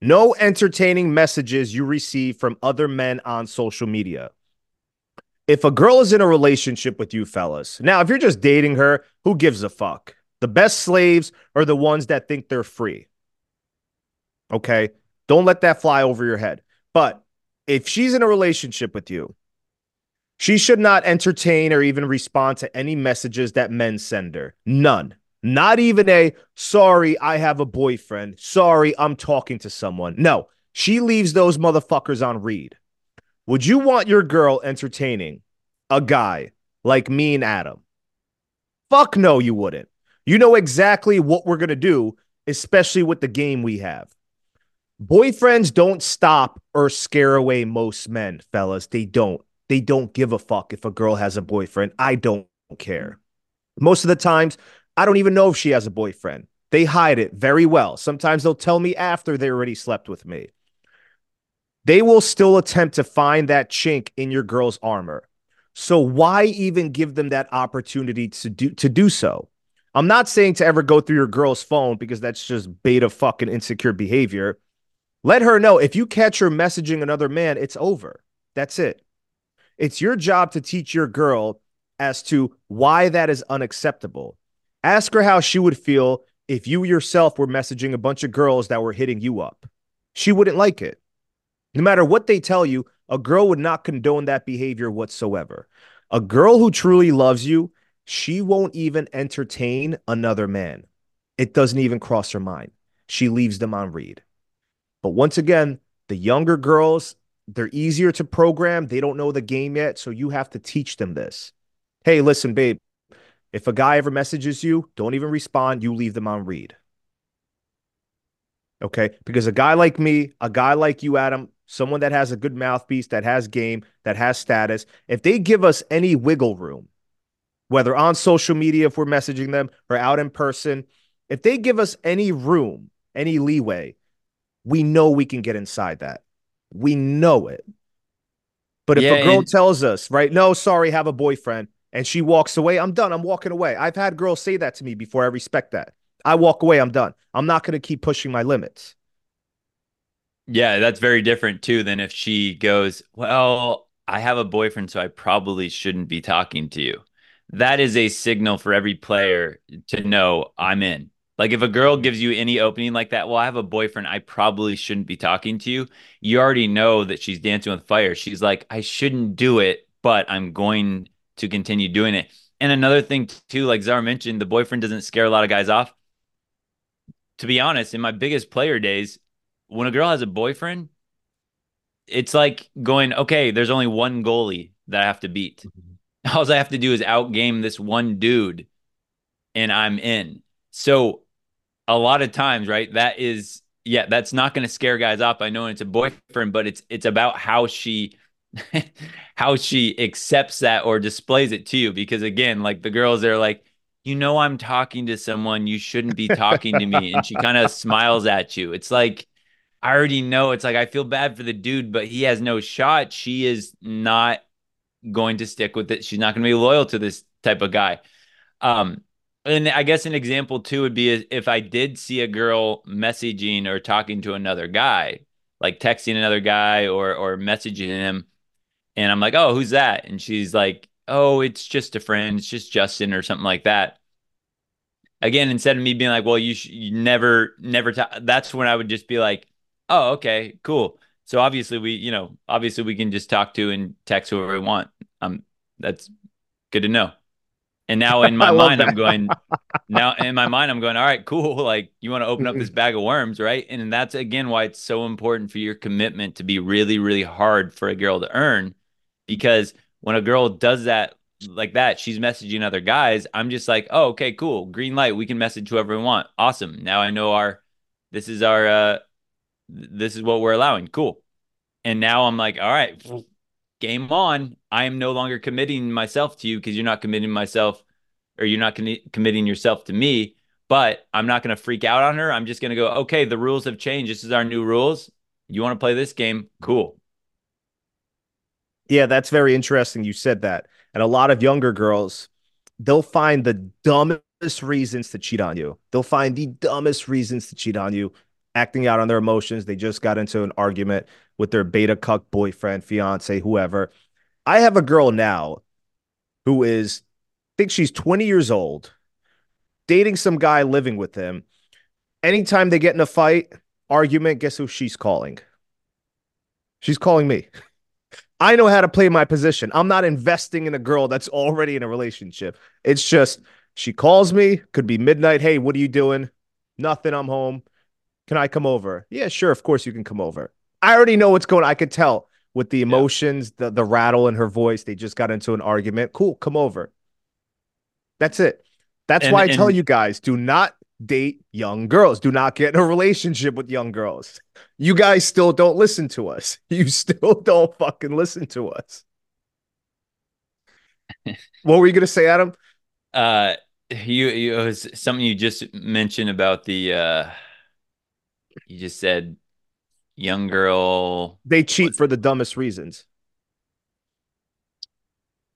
No entertaining messages you receive from other men on social media. If a girl is in a relationship with you, fellas, now if you're just dating her, who gives a fuck? The best slaves are the ones that think they're free. Okay. Don't let that fly over your head. But if she's in a relationship with you, she should not entertain or even respond to any messages that men send her. None. Not even a sorry, I have a boyfriend. Sorry, I'm talking to someone. No, she leaves those motherfuckers on read. Would you want your girl entertaining a guy like me and Adam? Fuck no, you wouldn't. You know exactly what we're going to do, especially with the game we have. Boyfriends don't stop or scare away most men, fellas. They don't. They don't give a fuck if a girl has a boyfriend. I don't care. Most of the times, I don't even know if she has a boyfriend. They hide it very well. Sometimes they'll tell me after they already slept with me. They will still attempt to find that chink in your girl's armor. So why even give them that opportunity to do to do so? I'm not saying to ever go through your girl's phone because that's just beta fucking insecure behavior. Let her know if you catch her messaging another man, it's over. That's it. It's your job to teach your girl as to why that is unacceptable. Ask her how she would feel if you yourself were messaging a bunch of girls that were hitting you up. She wouldn't like it. No matter what they tell you, a girl would not condone that behavior whatsoever. A girl who truly loves you, she won't even entertain another man. It doesn't even cross her mind. She leaves them on read. But once again, the younger girls, they're easier to program. They don't know the game yet. So you have to teach them this. Hey, listen, babe, if a guy ever messages you, don't even respond. You leave them on read. Okay. Because a guy like me, a guy like you, Adam, someone that has a good mouthpiece, that has game, that has status, if they give us any wiggle room, whether on social media, if we're messaging them or out in person, if they give us any room, any leeway, we know we can get inside that. We know it. But if Yeah, a girl and- tells us, right, no, sorry, have a boyfriend, and she walks away, I'm done. I'm walking away. I've had girls say that to me before. I respect that. I walk away, I'm done. I'm not going to keep pushing my limits. Yeah, that's very different too than if she goes, Well, I have a boyfriend, so I probably shouldn't be talking to you. That is a signal for every player to know I'm in. Like if a girl gives you any opening like that, well, I have a boyfriend, I probably shouldn't be talking to you. You already know that she's dancing with fire. She's like, I shouldn't do it, but I'm going to continue doing it. And another thing too, like Czar mentioned, the boyfriend doesn't scare a lot of guys off. To be honest, in my biggest player days, when a girl has a boyfriend, it's like going, okay, there's only one goalie that I have to beat. *laughs* All I have to do is outgame this one dude and I'm in. So a lot of times, right? That is, yeah, that's not going to scare guys off. I know it's a boyfriend, but it's it's about how she *laughs* how she accepts that or displays it to you. Because again, like the girls, they're like, you know, I'm talking to someone. You shouldn't be talking to me. And she kind of *laughs* smiles at you. It's like, I already know. It's like, I feel bad for the dude, but he has no shot. She is not going to stick with it. She's not going to be loyal to this type of guy. Um, and I guess an example too would be if I did see a girl messaging or talking to another guy, like texting another guy or or messaging him, and I'm like, "Oh, who's that?" And she's like, "Oh, it's just a friend. It's just Justin or something like that." Again, instead of me being like, "Well, you, sh- you never, never," ta-, that's when I would just be like, "Oh, okay, cool." So obviously we, you know, obviously we can just talk to and text whoever we want. Um, that's good to know. And now in *laughs* my mind, I'm going, *laughs* now in my mind, I'm going, all right, cool. *laughs* Like you want to open up this bag of worms, right? And that's again why it's so important for your commitment to be really, really hard for a girl to earn. Because when a girl does that like that, she's messaging other guys. I'm just like, oh, okay, cool. Green light. We can message whoever we want. Awesome. Now I know our this is our uh this is what we're allowing. Cool. And now I'm like, all right, game on. I am no longer committing myself to you because you're not committing myself or you're not con- committing yourself to me. But I'm not going to freak out on her. I'm just going to go, okay, the rules have changed. This is our new rules. You want to play this game? Cool. Yeah, that's very interesting. You said that. And a lot of younger girls, they'll find the dumbest reasons to cheat on you. They'll find the dumbest reasons to cheat on you, acting out on their emotions. They just got into an argument with their beta cuck boyfriend, fiance, whoever. I have a girl now who is, I think she's 20 years old, dating some guy living with him. Anytime they get in a fight, argument, guess who she's calling? She's calling me. I know how to play my position. I'm not investing in a girl that's already in a relationship. It's just she calls me, could be midnight. Hey, what are you doing? Nothing. I'm home. Can I come over? Yeah, sure. Of course you can come over. I already know what's going on. I could tell with the emotions, the, the rattle in her voice. They just got into an argument. Cool. Come over. That's it. That's And- why I tell you guys do not date young girls. Do not get in a relationship with young girls. You guys still don't listen to us. *laughs* You still don't fucking listen to us. *laughs* what were you gonna say, Adam? Uh, you, you it was something you just mentioned about the, uh, you just said young girl. They cheat for the dumbest reasons.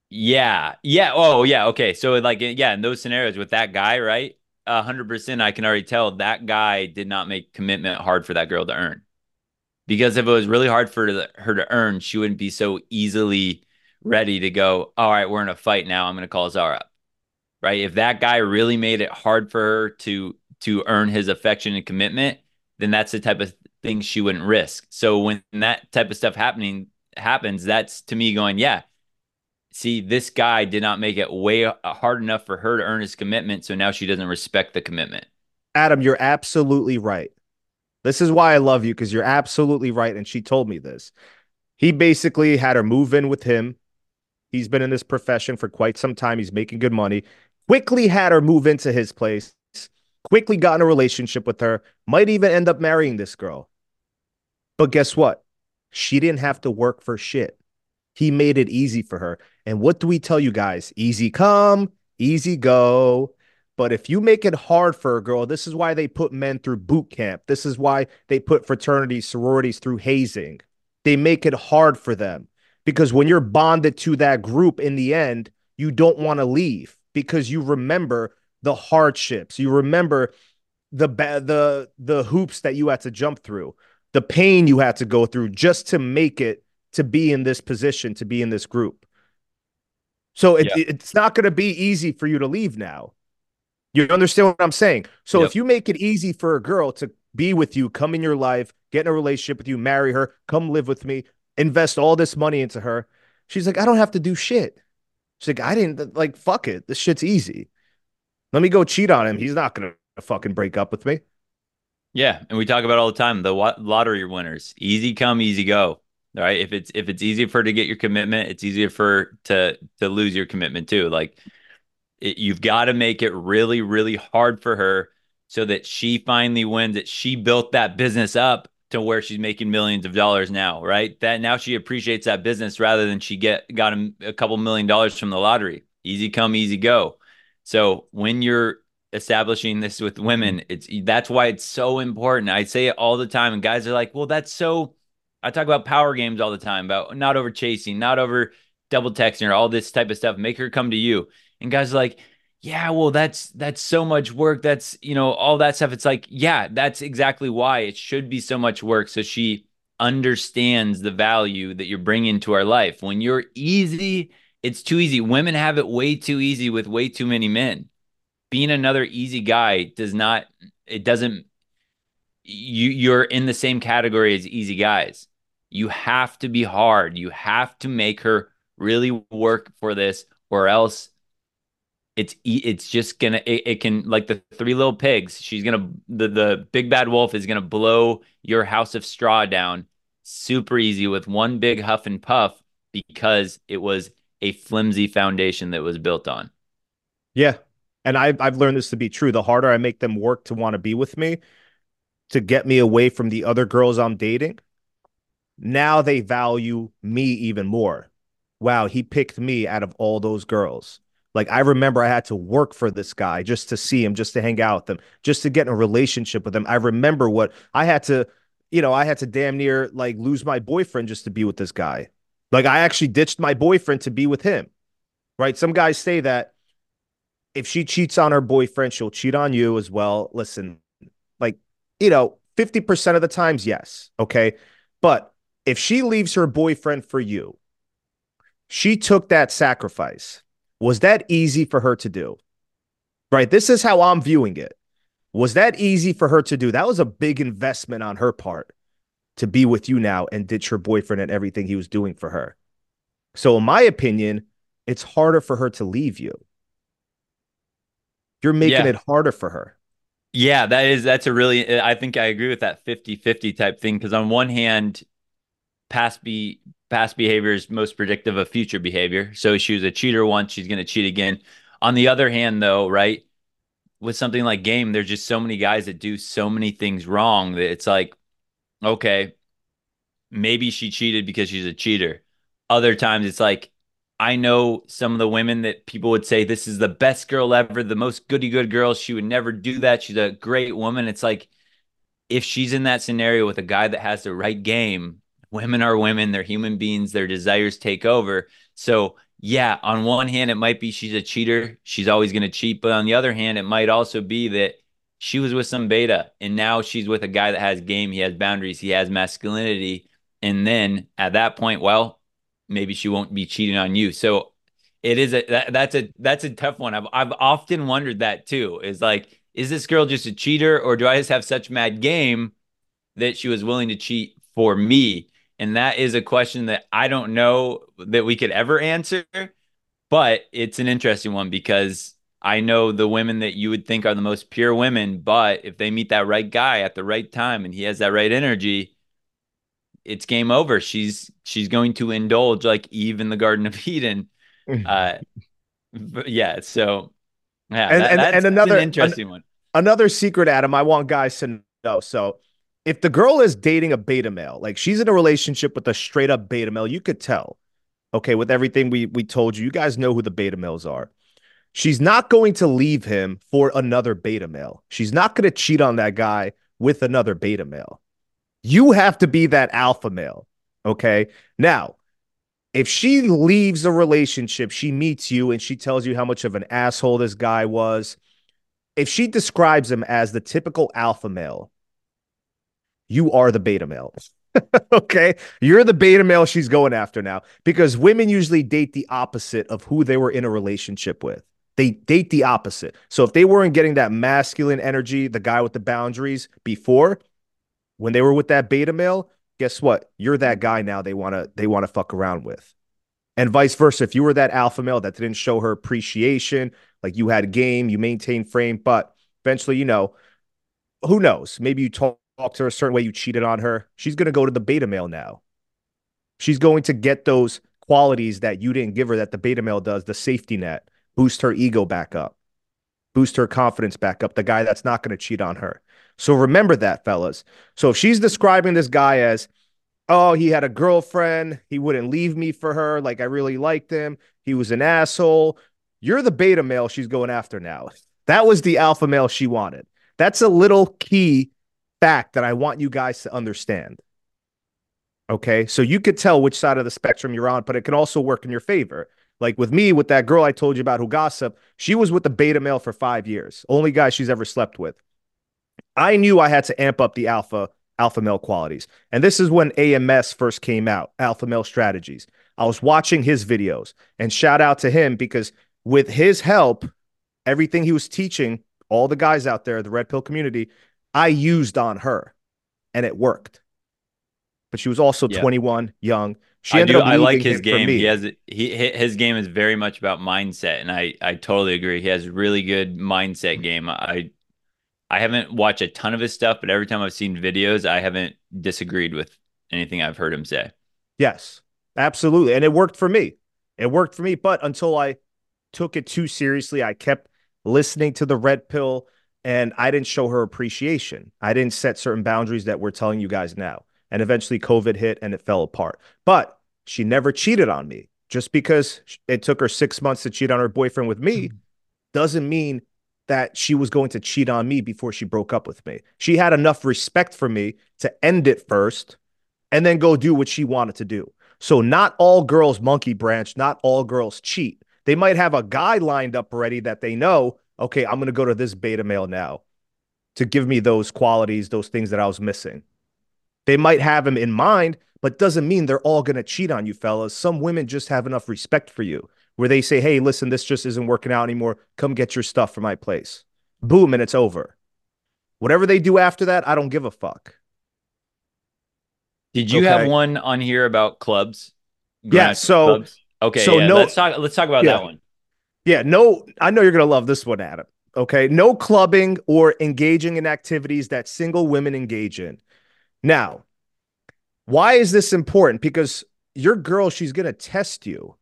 Yeah. Yeah. Oh, yeah. Okay. So, like, yeah, in those scenarios with that guy, right? Hundred percent, I can already tell that guy did not make commitment hard for that girl to earn. Because if it was really hard for her to earn, she wouldn't be so easily ready to go, all right, we're in a fight now. I'm going to call Czar up. Right. If that guy really made it hard for her to to earn his affection and commitment, then that's the type of thing she wouldn't risk. So when that type of stuff happening happens, that's to me going, yeah, see, this guy did not make it way uh, hard enough for her to earn his commitment. So now she doesn't respect the commitment. Adam, you're absolutely right. This is why I love you because you're absolutely right. And she told me this. He basically had her move in with him. He's been in this profession for quite some time. He's making good money. Quickly had her move into his place. quickly got in a relationship with her, might even end up marrying this girl. But guess what? She didn't have to work for shit. He made it easy for her. And what do we tell you guys? Easy come, easy go. But if you make it hard for a girl, this is why they put men through boot camp. This is why they put fraternities, sororities through hazing. They make it hard for them because when you're bonded to that group in the end, you don't want to leave because you remember the hardships. You remember the the the hoops that you had to jump through, the pain you had to go through just to make it to be in this position, to be in this group. So it, yeah. it's not going to be easy for you to leave now. You understand what I'm saying? So yep. if you make it easy for a girl to be with you, come in your life, get in a relationship with you, marry her, come live with me, invest all this money into her, she's like, I don't have to do shit. She's like, I didn't like fuck it. This shit's easy. Let me go cheat on him. He's not gonna fucking break up with me. Yeah, and we talk about all the time the lottery winners. Easy come, easy go. Right? If it's if it's easy for her to get your commitment, it's easier for to to lose your commitment too. Like it, you've got to make it really really hard for her so that she finally wins that she built that business up to where she's making millions of dollars now, right? That now she appreciates that business rather than she get got a, a couple million dollars from the lottery. Easy come, easy go. So when you're establishing this with women, it's that's why it's so important. I say it all the time, and guys are like, "Well, that's so." I talk about power games all the time about not over chasing, not over double texting, or all this type of stuff. Make her come to you, and guys are like, "Yeah, well, that's that's so much work. That's you know all that stuff." It's like, yeah, that's exactly why it should be so much work. So she understands the value that you're bringing to our life. When you're easy it's too easy. Women have it way too easy with way too many men. Being another easy guy does not, it doesn't, you, you're in the same category as easy guys. You have to be hard. You have to make her really work for this, or else it's it's just gonna it, it, can like the three little pigs she's gonna the the big bad wolf is gonna blow your house of straw down super easy with one big huff and puff because it was a flimsy foundation that was built on. Yeah. And I've, I've learned this to be true. The harder I make them work to want to be with me, to get me away from the other girls I'm dating, now they value me even more. Wow, he picked me out of all those girls. Like I remember I had to work for this guy just to see him, just to hang out with him, just to get in a relationship with him. I remember what I had to, you know, I had to damn near like lose my boyfriend just to be with this guy. Like I actually ditched my boyfriend to be with him. Right? Some guys say that if she cheats on her boyfriend, she'll cheat on you as well. Listen, like, you know, 50% of the times, yes. Okay. But if she leaves her boyfriend for you, she took that sacrifice. Was that easy for her to do? Right. This is how I'm viewing it. Was that easy for her to do? That was a big investment on her part to be with you now and ditch her boyfriend and everything he was doing for her. So, in my opinion, it's harder for her to leave you. You're making yeah. it harder for her. Yeah, that is that's a really I think I agree with that 50-50 type thing because on one hand past be past behavior is most predictive of future behavior. So she was a cheater once, she's going to cheat again. On the other hand though, right? With something like game, there's just so many guys that do so many things wrong that it's like okay, maybe she cheated because she's a cheater. Other times it's like, I know some of the women that people would say, this is the best girl ever, the most goody good girl. She would never do that. She's a great woman. It's like, if she's in that scenario with a guy that has the right game, women are women, they're human beings, their desires take over. So, yeah, on one hand, it might be she's a cheater. She's always going to cheat. But on the other hand, it might also be that she was with some beta and now she's with a guy that has game, he has boundaries, he has masculinity. And then at that point, well, maybe she won't be cheating on you. So it is a that, that's a that's a tough one. I've I've often wondered that too. Is like, is this girl just a cheater or do I just have such mad game that she was willing to cheat for me? And that is a question that I don't know that we could ever answer, but it's an interesting one because I know the women that you would think are the most pure women, but if they meet that right guy at the right time and he has that right energy, it's game over. She's she's going to indulge like Eve in the Garden of *laughs* Eden. Uh, yeah. So yeah, and, that, and, and another an interesting an, one. another secret, Adam, I want guys to know. So if the girl is dating a beta male, like she's in a relationship with a straight up beta male, you could tell. Okay, with everything we we told you, you guys know who the beta males are. She's not going to leave him for another beta male. She's not going to cheat on that guy with another beta male. You have to be that alpha male. Okay. Now, if she leaves a relationship, she meets you and she tells you how much of an asshole this guy was. If she describes him as the typical alpha male, you are the beta male. *laughs* okay. You're the beta male she's going after now because women usually date the opposite of who they were in a relationship with. They date the opposite. So if they weren't getting that masculine energy, the guy with the boundaries before, when they were with that beta male, guess what? You're that guy now they want to they want to fuck around with. And vice versa. If you were that alpha male that didn't show her appreciation, like you had game, you maintained frame, but eventually, you know, who knows? Maybe you talk, talk to her a certain way, you cheated on her. She's going to go to the beta male now. She's going to get those qualities that you didn't give her that the beta male does, the safety net boost her ego back up, boost her confidence back up, the guy that's not going to cheat on her. So remember that, fellas. So if she's describing this guy as, oh, he had a girlfriend, he wouldn't leave me for her, like I really liked him, he was an asshole, you're the beta male she's going after now. That was the alpha male she wanted. That's a little key fact that I want you guys to understand. Okay. So you could tell which side of the spectrum you're on, but it can also work in your favor. Like with me, with that girl I told you about who gossip, she was with the beta male for five years, only guy she's ever slept with. I knew I had to amp up the alpha alpha male qualities. And this is when AMS first came out, Alpha Male Strategies. I was watching his videos and shout out to him because with his help, everything he was teaching all the guys out there, the red pill community, I used on her and it worked. But she was also yeah. 21, young. She I do. I like his game. He has he his game is very much about mindset, and I I totally agree. He has really good mindset game. I I haven't watched a ton of his stuff, but every time I've seen videos, I haven't disagreed with anything I've heard him say. Yes, absolutely, and it worked for me. It worked for me, but until I took it too seriously, I kept listening to the red pill, and I didn't show her appreciation. I didn't set certain boundaries that we're telling you guys now. And eventually COVID hit and it fell apart. But she never cheated on me. Just because it took her six months to cheat on her boyfriend with me mm-hmm. doesn't mean that she was going to cheat on me before she broke up with me. She had enough respect for me to end it first and then go do what she wanted to do. So, not all girls monkey branch, not all girls cheat. They might have a guy lined up already that they know, okay, I'm going to go to this beta male now to give me those qualities, those things that I was missing. They might have him in mind, but doesn't mean they're all going to cheat on you, fellas. Some women just have enough respect for you where they say, hey, listen, this just isn't working out anymore. Come get your stuff from my place. Boom, and it's over. Whatever they do after that, I don't give a fuck. Did you okay. have one on here about clubs? Yeah. So, clubs? okay. So yeah, no, let's talk. Let's talk about yeah. that one. Yeah. No, I know you're gonna love this one, Adam. Okay. No clubbing or engaging in activities that single women engage in. Now, why is this important? Because your girl, she's going to test you.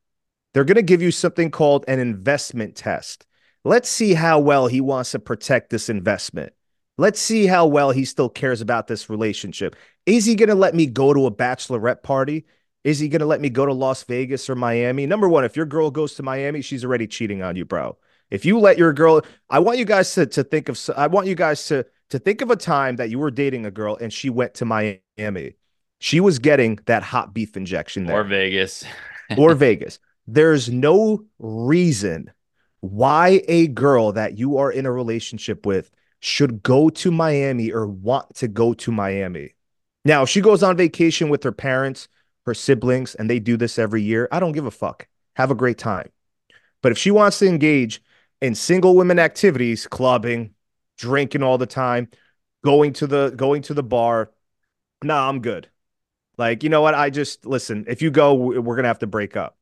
They're going to give you something called an investment test. Let's see how well he wants to protect this investment. Let's see how well he still cares about this relationship. Is he going to let me go to a bachelorette party? Is he going to let me go to Las Vegas or Miami? Number one, if your girl goes to Miami, she's already cheating on you, bro. If you let your girl, I want you guys to, to think of, I want you guys to to think of a time that you were dating a girl and she went to Miami. She was getting that hot beef injection there. *laughs* Or Vegas. or Vegas. *laughs* There's no reason why a girl that you are in a relationship with should go to Miami or want to go to Miami. Now, if she goes on vacation with her parents, her siblings, and they do this every year, I don't give a fuck. Have a great time. But if she wants to engage in single women activities, clubbing, drinking all the time, going to the going to the bar. Nah, I'm good. Like, you know what? I just listen, if you go, we're going to have to break up.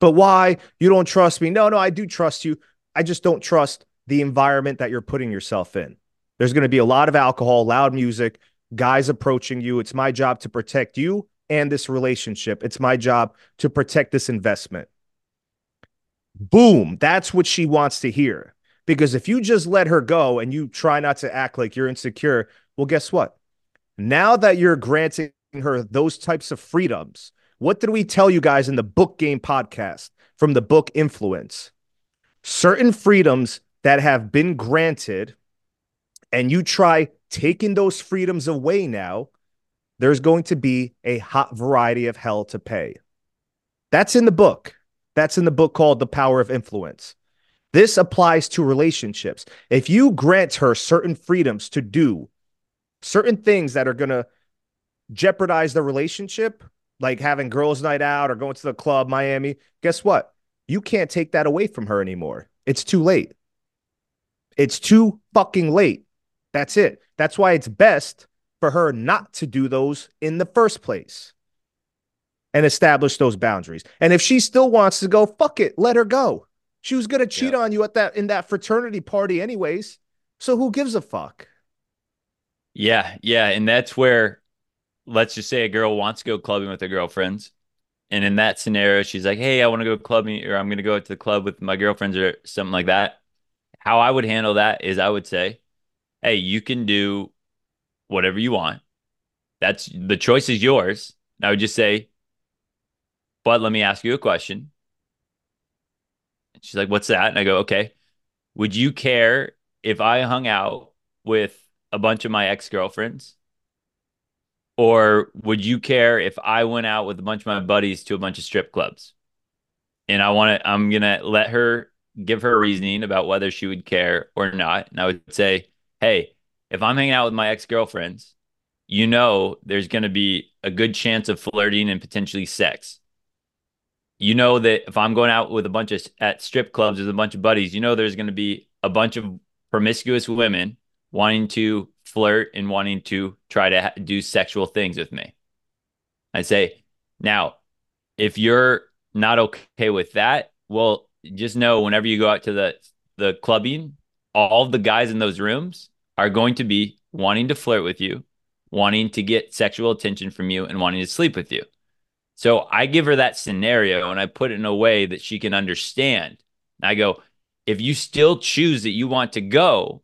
But why? You don't trust me. No, no, I do trust you. I just don't trust the environment that you're putting yourself in. There's going to be a lot of alcohol, loud music, guys approaching you. It's my job to protect you and this relationship. It's my job to protect this investment. Boom. That's what she wants to hear. Because if you just let her go and you try not to act like you're insecure, well, guess what? Now that you're granting her those types of freedoms, what did we tell you guys in the book game podcast from the book Influence? Certain freedoms that have been granted, and you try taking those freedoms away now, there's going to be a hot variety of hell to pay. That's in the book. That's in the book called The Power of Influence. This applies to relationships. If you grant her certain freedoms to do certain things that are going to jeopardize the relationship, like having girls' night out or going to the club, Miami, guess what? You can't take that away from her anymore. It's too late. It's too fucking late. That's it. That's why it's best for her not to do those in the first place and establish those boundaries. And if she still wants to go, fuck it, let her go. She was gonna cheat on you at that in that fraternity party, anyways. So who gives a fuck? Yeah, yeah, and that's where let's just say a girl wants to go clubbing with her girlfriends. And in that scenario, she's like, Hey, I want to go clubbing, or I'm gonna go to the club with my girlfriends or something like that. How I would handle that is I would say, Hey, you can do whatever you want. That's the choice is yours. And I would just say, but let me ask you a question. And she's like, What's that? And I go, Okay. Would you care if I hung out with a bunch of my ex girlfriends? Or would you care if I went out with a bunch of my buddies to a bunch of strip clubs? And I want to, I'm going to let her give her reasoning about whether she would care or not. And I would say, Hey, if I'm hanging out with my ex girlfriends, you know, there's going to be a good chance of flirting and potentially sex you know that if I'm going out with a bunch of at strip clubs with a bunch of buddies, you know there's going to be a bunch of promiscuous women wanting to flirt and wanting to try to ha- do sexual things with me. I say, now, if you're not okay with that, well, just know whenever you go out to the the clubbing, all the guys in those rooms are going to be wanting to flirt with you, wanting to get sexual attention from you, and wanting to sleep with you. So I give her that scenario and I put it in a way that she can understand. I go, if you still choose that you want to go,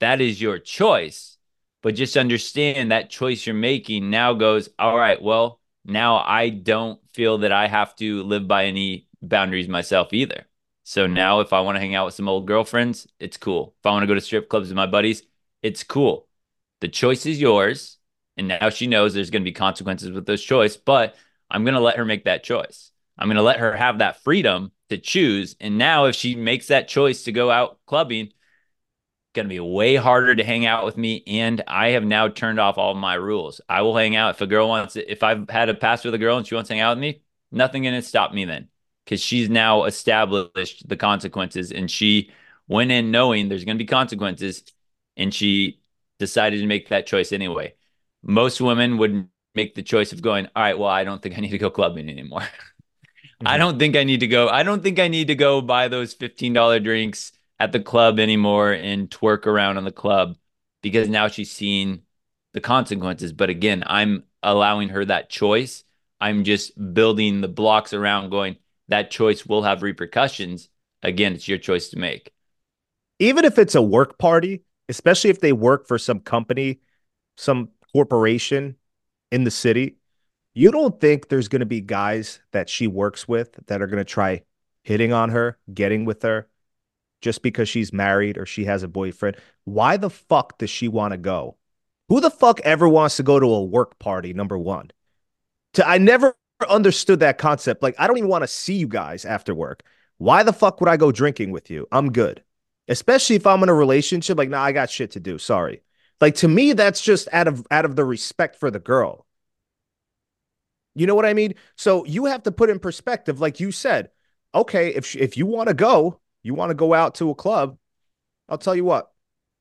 that is your choice. But just understand that choice you're making now goes, all right, well, now I don't feel that I have to live by any boundaries myself either. So now if I want to hang out with some old girlfriends, it's cool. If I want to go to strip clubs with my buddies, it's cool. The choice is yours. And now she knows there's going to be consequences with this choice, but I'm going to let her make that choice. I'm going to let her have that freedom to choose. And now, if she makes that choice to go out clubbing, going to be way harder to hang out with me. And I have now turned off all my rules. I will hang out if a girl wants it. If I've had a pass with a girl and she wants to hang out with me, nothing going to stop me then because she's now established the consequences and she went in knowing there's going to be consequences and she decided to make that choice anyway. Most women wouldn't make the choice of going, all right, well, I don't think I need to go clubbing anymore. *laughs* mm-hmm. I don't think I need to go. I don't think I need to go buy those $15 drinks at the club anymore and twerk around on the club because now she's seen the consequences. But again, I'm allowing her that choice. I'm just building the blocks around going, that choice will have repercussions. Again, it's your choice to make. Even if it's a work party, especially if they work for some company, some corporation in the city, you don't think there's going to be guys that she works with that are going to try hitting on her, getting with her just because she's married or she has a boyfriend? Why the fuck does she want to go? Who the fuck ever wants to go to a work party? Number one. To, I never understood that concept. Like, I don't even want to see you guys after work. Why the fuck would I go drinking with you? I'm good. Especially if I'm in a relationship. Like, nah, I got shit to do. Sorry. Like to me, that's just out of out of the respect for the girl. You know what I mean? So you have to put in perspective, like you said. Okay, if if you want to go, you want to go out to a club. I'll tell you what.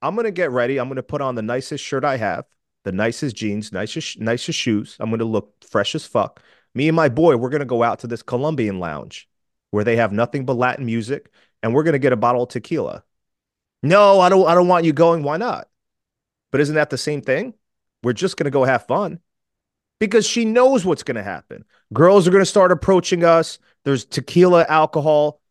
I'm gonna get ready. I'm gonna put on the nicest shirt I have, the nicest jeans, nicest nicest shoes. I'm gonna look fresh as fuck. Me and my boy, we're gonna go out to this Colombian lounge where they have nothing but Latin music, and we're gonna get a bottle of tequila. No, I don't. I don't want you going. Why not? But isn't that the same thing? We're just going to go have fun because she knows what's going to happen. Girls are going to start approaching us. There's tequila, alcohol,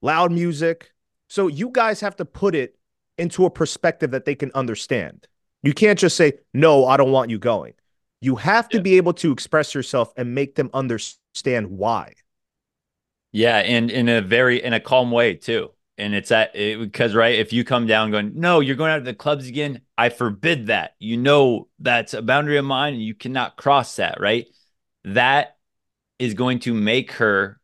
loud music. So you guys have to put it into a perspective that they can understand. You can't just say, no, I don't want you going. You have to Yeah. be able to express yourself and make them understand why. Yeah, and in a very in a calm way too. And it's at it, because right, if you come down going, no, you're going out to the clubs again. I forbid that. You know that's a boundary of mine, and you cannot cross that. Right, that is going to make her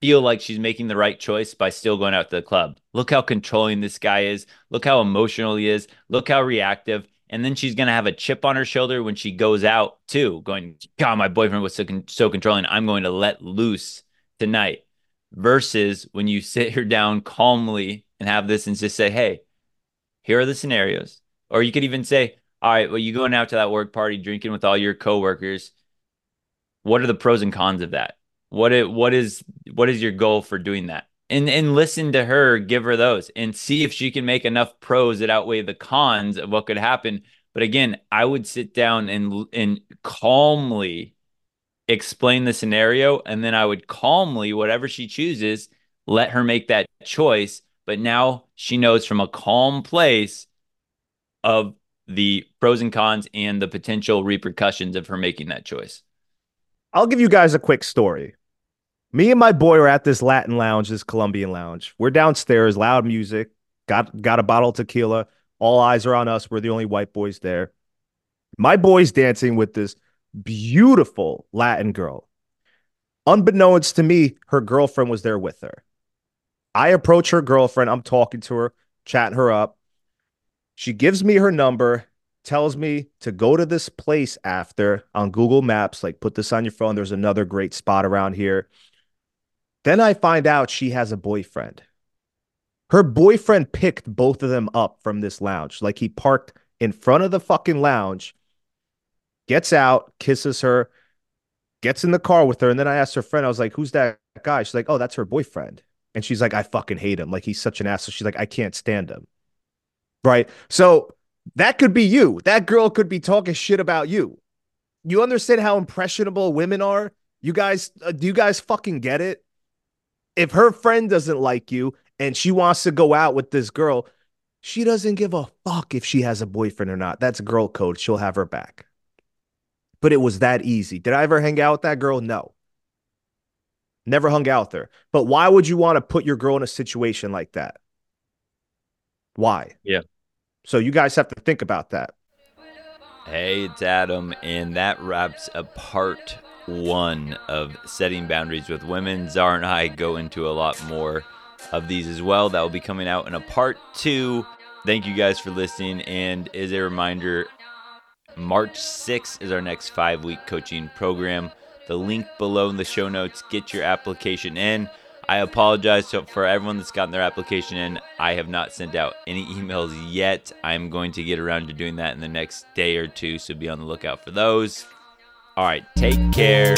feel like she's making the right choice by still going out to the club. Look how controlling this guy is. Look how emotional he is. Look how reactive. And then she's going to have a chip on her shoulder when she goes out too, going, God, my boyfriend was so, con- so controlling. I'm going to let loose tonight. Versus when you sit her down calmly and have this and just say, Hey, here are the scenarios. Or you could even say, All right, well, you going out to that work party drinking with all your coworkers. What are the pros and cons of that? What it what is what is your goal for doing that? And and listen to her, give her those, and see if she can make enough pros that outweigh the cons of what could happen. But again, I would sit down and and calmly explain the scenario, and then I would calmly, whatever she chooses, let her make that choice. But now she knows from a calm place of the pros and cons and the potential repercussions of her making that choice. I'll give you guys a quick story. Me and my boy are at this Latin lounge, this Colombian lounge. We're downstairs, loud music, got got a bottle of tequila. All eyes are on us. We're the only white boys there. My boy's dancing with this beautiful Latin girl. Unbeknownst to me, her girlfriend was there with her. I approach her girlfriend. I'm talking to her, chatting her up. She gives me her number, tells me to go to this place after on Google Maps. Like, put this on your phone. There's another great spot around here. Then I find out she has a boyfriend. Her boyfriend picked both of them up from this lounge. Like, he parked in front of the fucking lounge, gets out, kisses her, gets in the car with her. And then I asked her friend, I was like, who's that guy? She's like, oh, that's her boyfriend. And she's like, I fucking hate him. Like, he's such an asshole. She's like, I can't stand him. Right. So that could be you. That girl could be talking shit about you. You understand how impressionable women are? You guys, uh, do you guys fucking get it? If her friend doesn't like you and she wants to go out with this girl, she doesn't give a fuck if she has a boyfriend or not. That's girl code. She'll have her back. But it was that easy. Did I ever hang out with that girl? No. Never hung out there. But why would you want to put your girl in a situation like that? Why? Yeah. So you guys have to think about that. Hey, it's Adam, and that wraps up part one of setting boundaries with women. Czar and I go into a lot more of these as well. That will be coming out in a part two. Thank you guys for listening. And as a reminder, March 6th is our next five week coaching program. The link below in the show notes. Get your application in. I apologize for everyone that's gotten their application in. I have not sent out any *laughs* emails yet. I'm going to get around to doing that in the next day or two, so be on the lookout for those. All right, take care.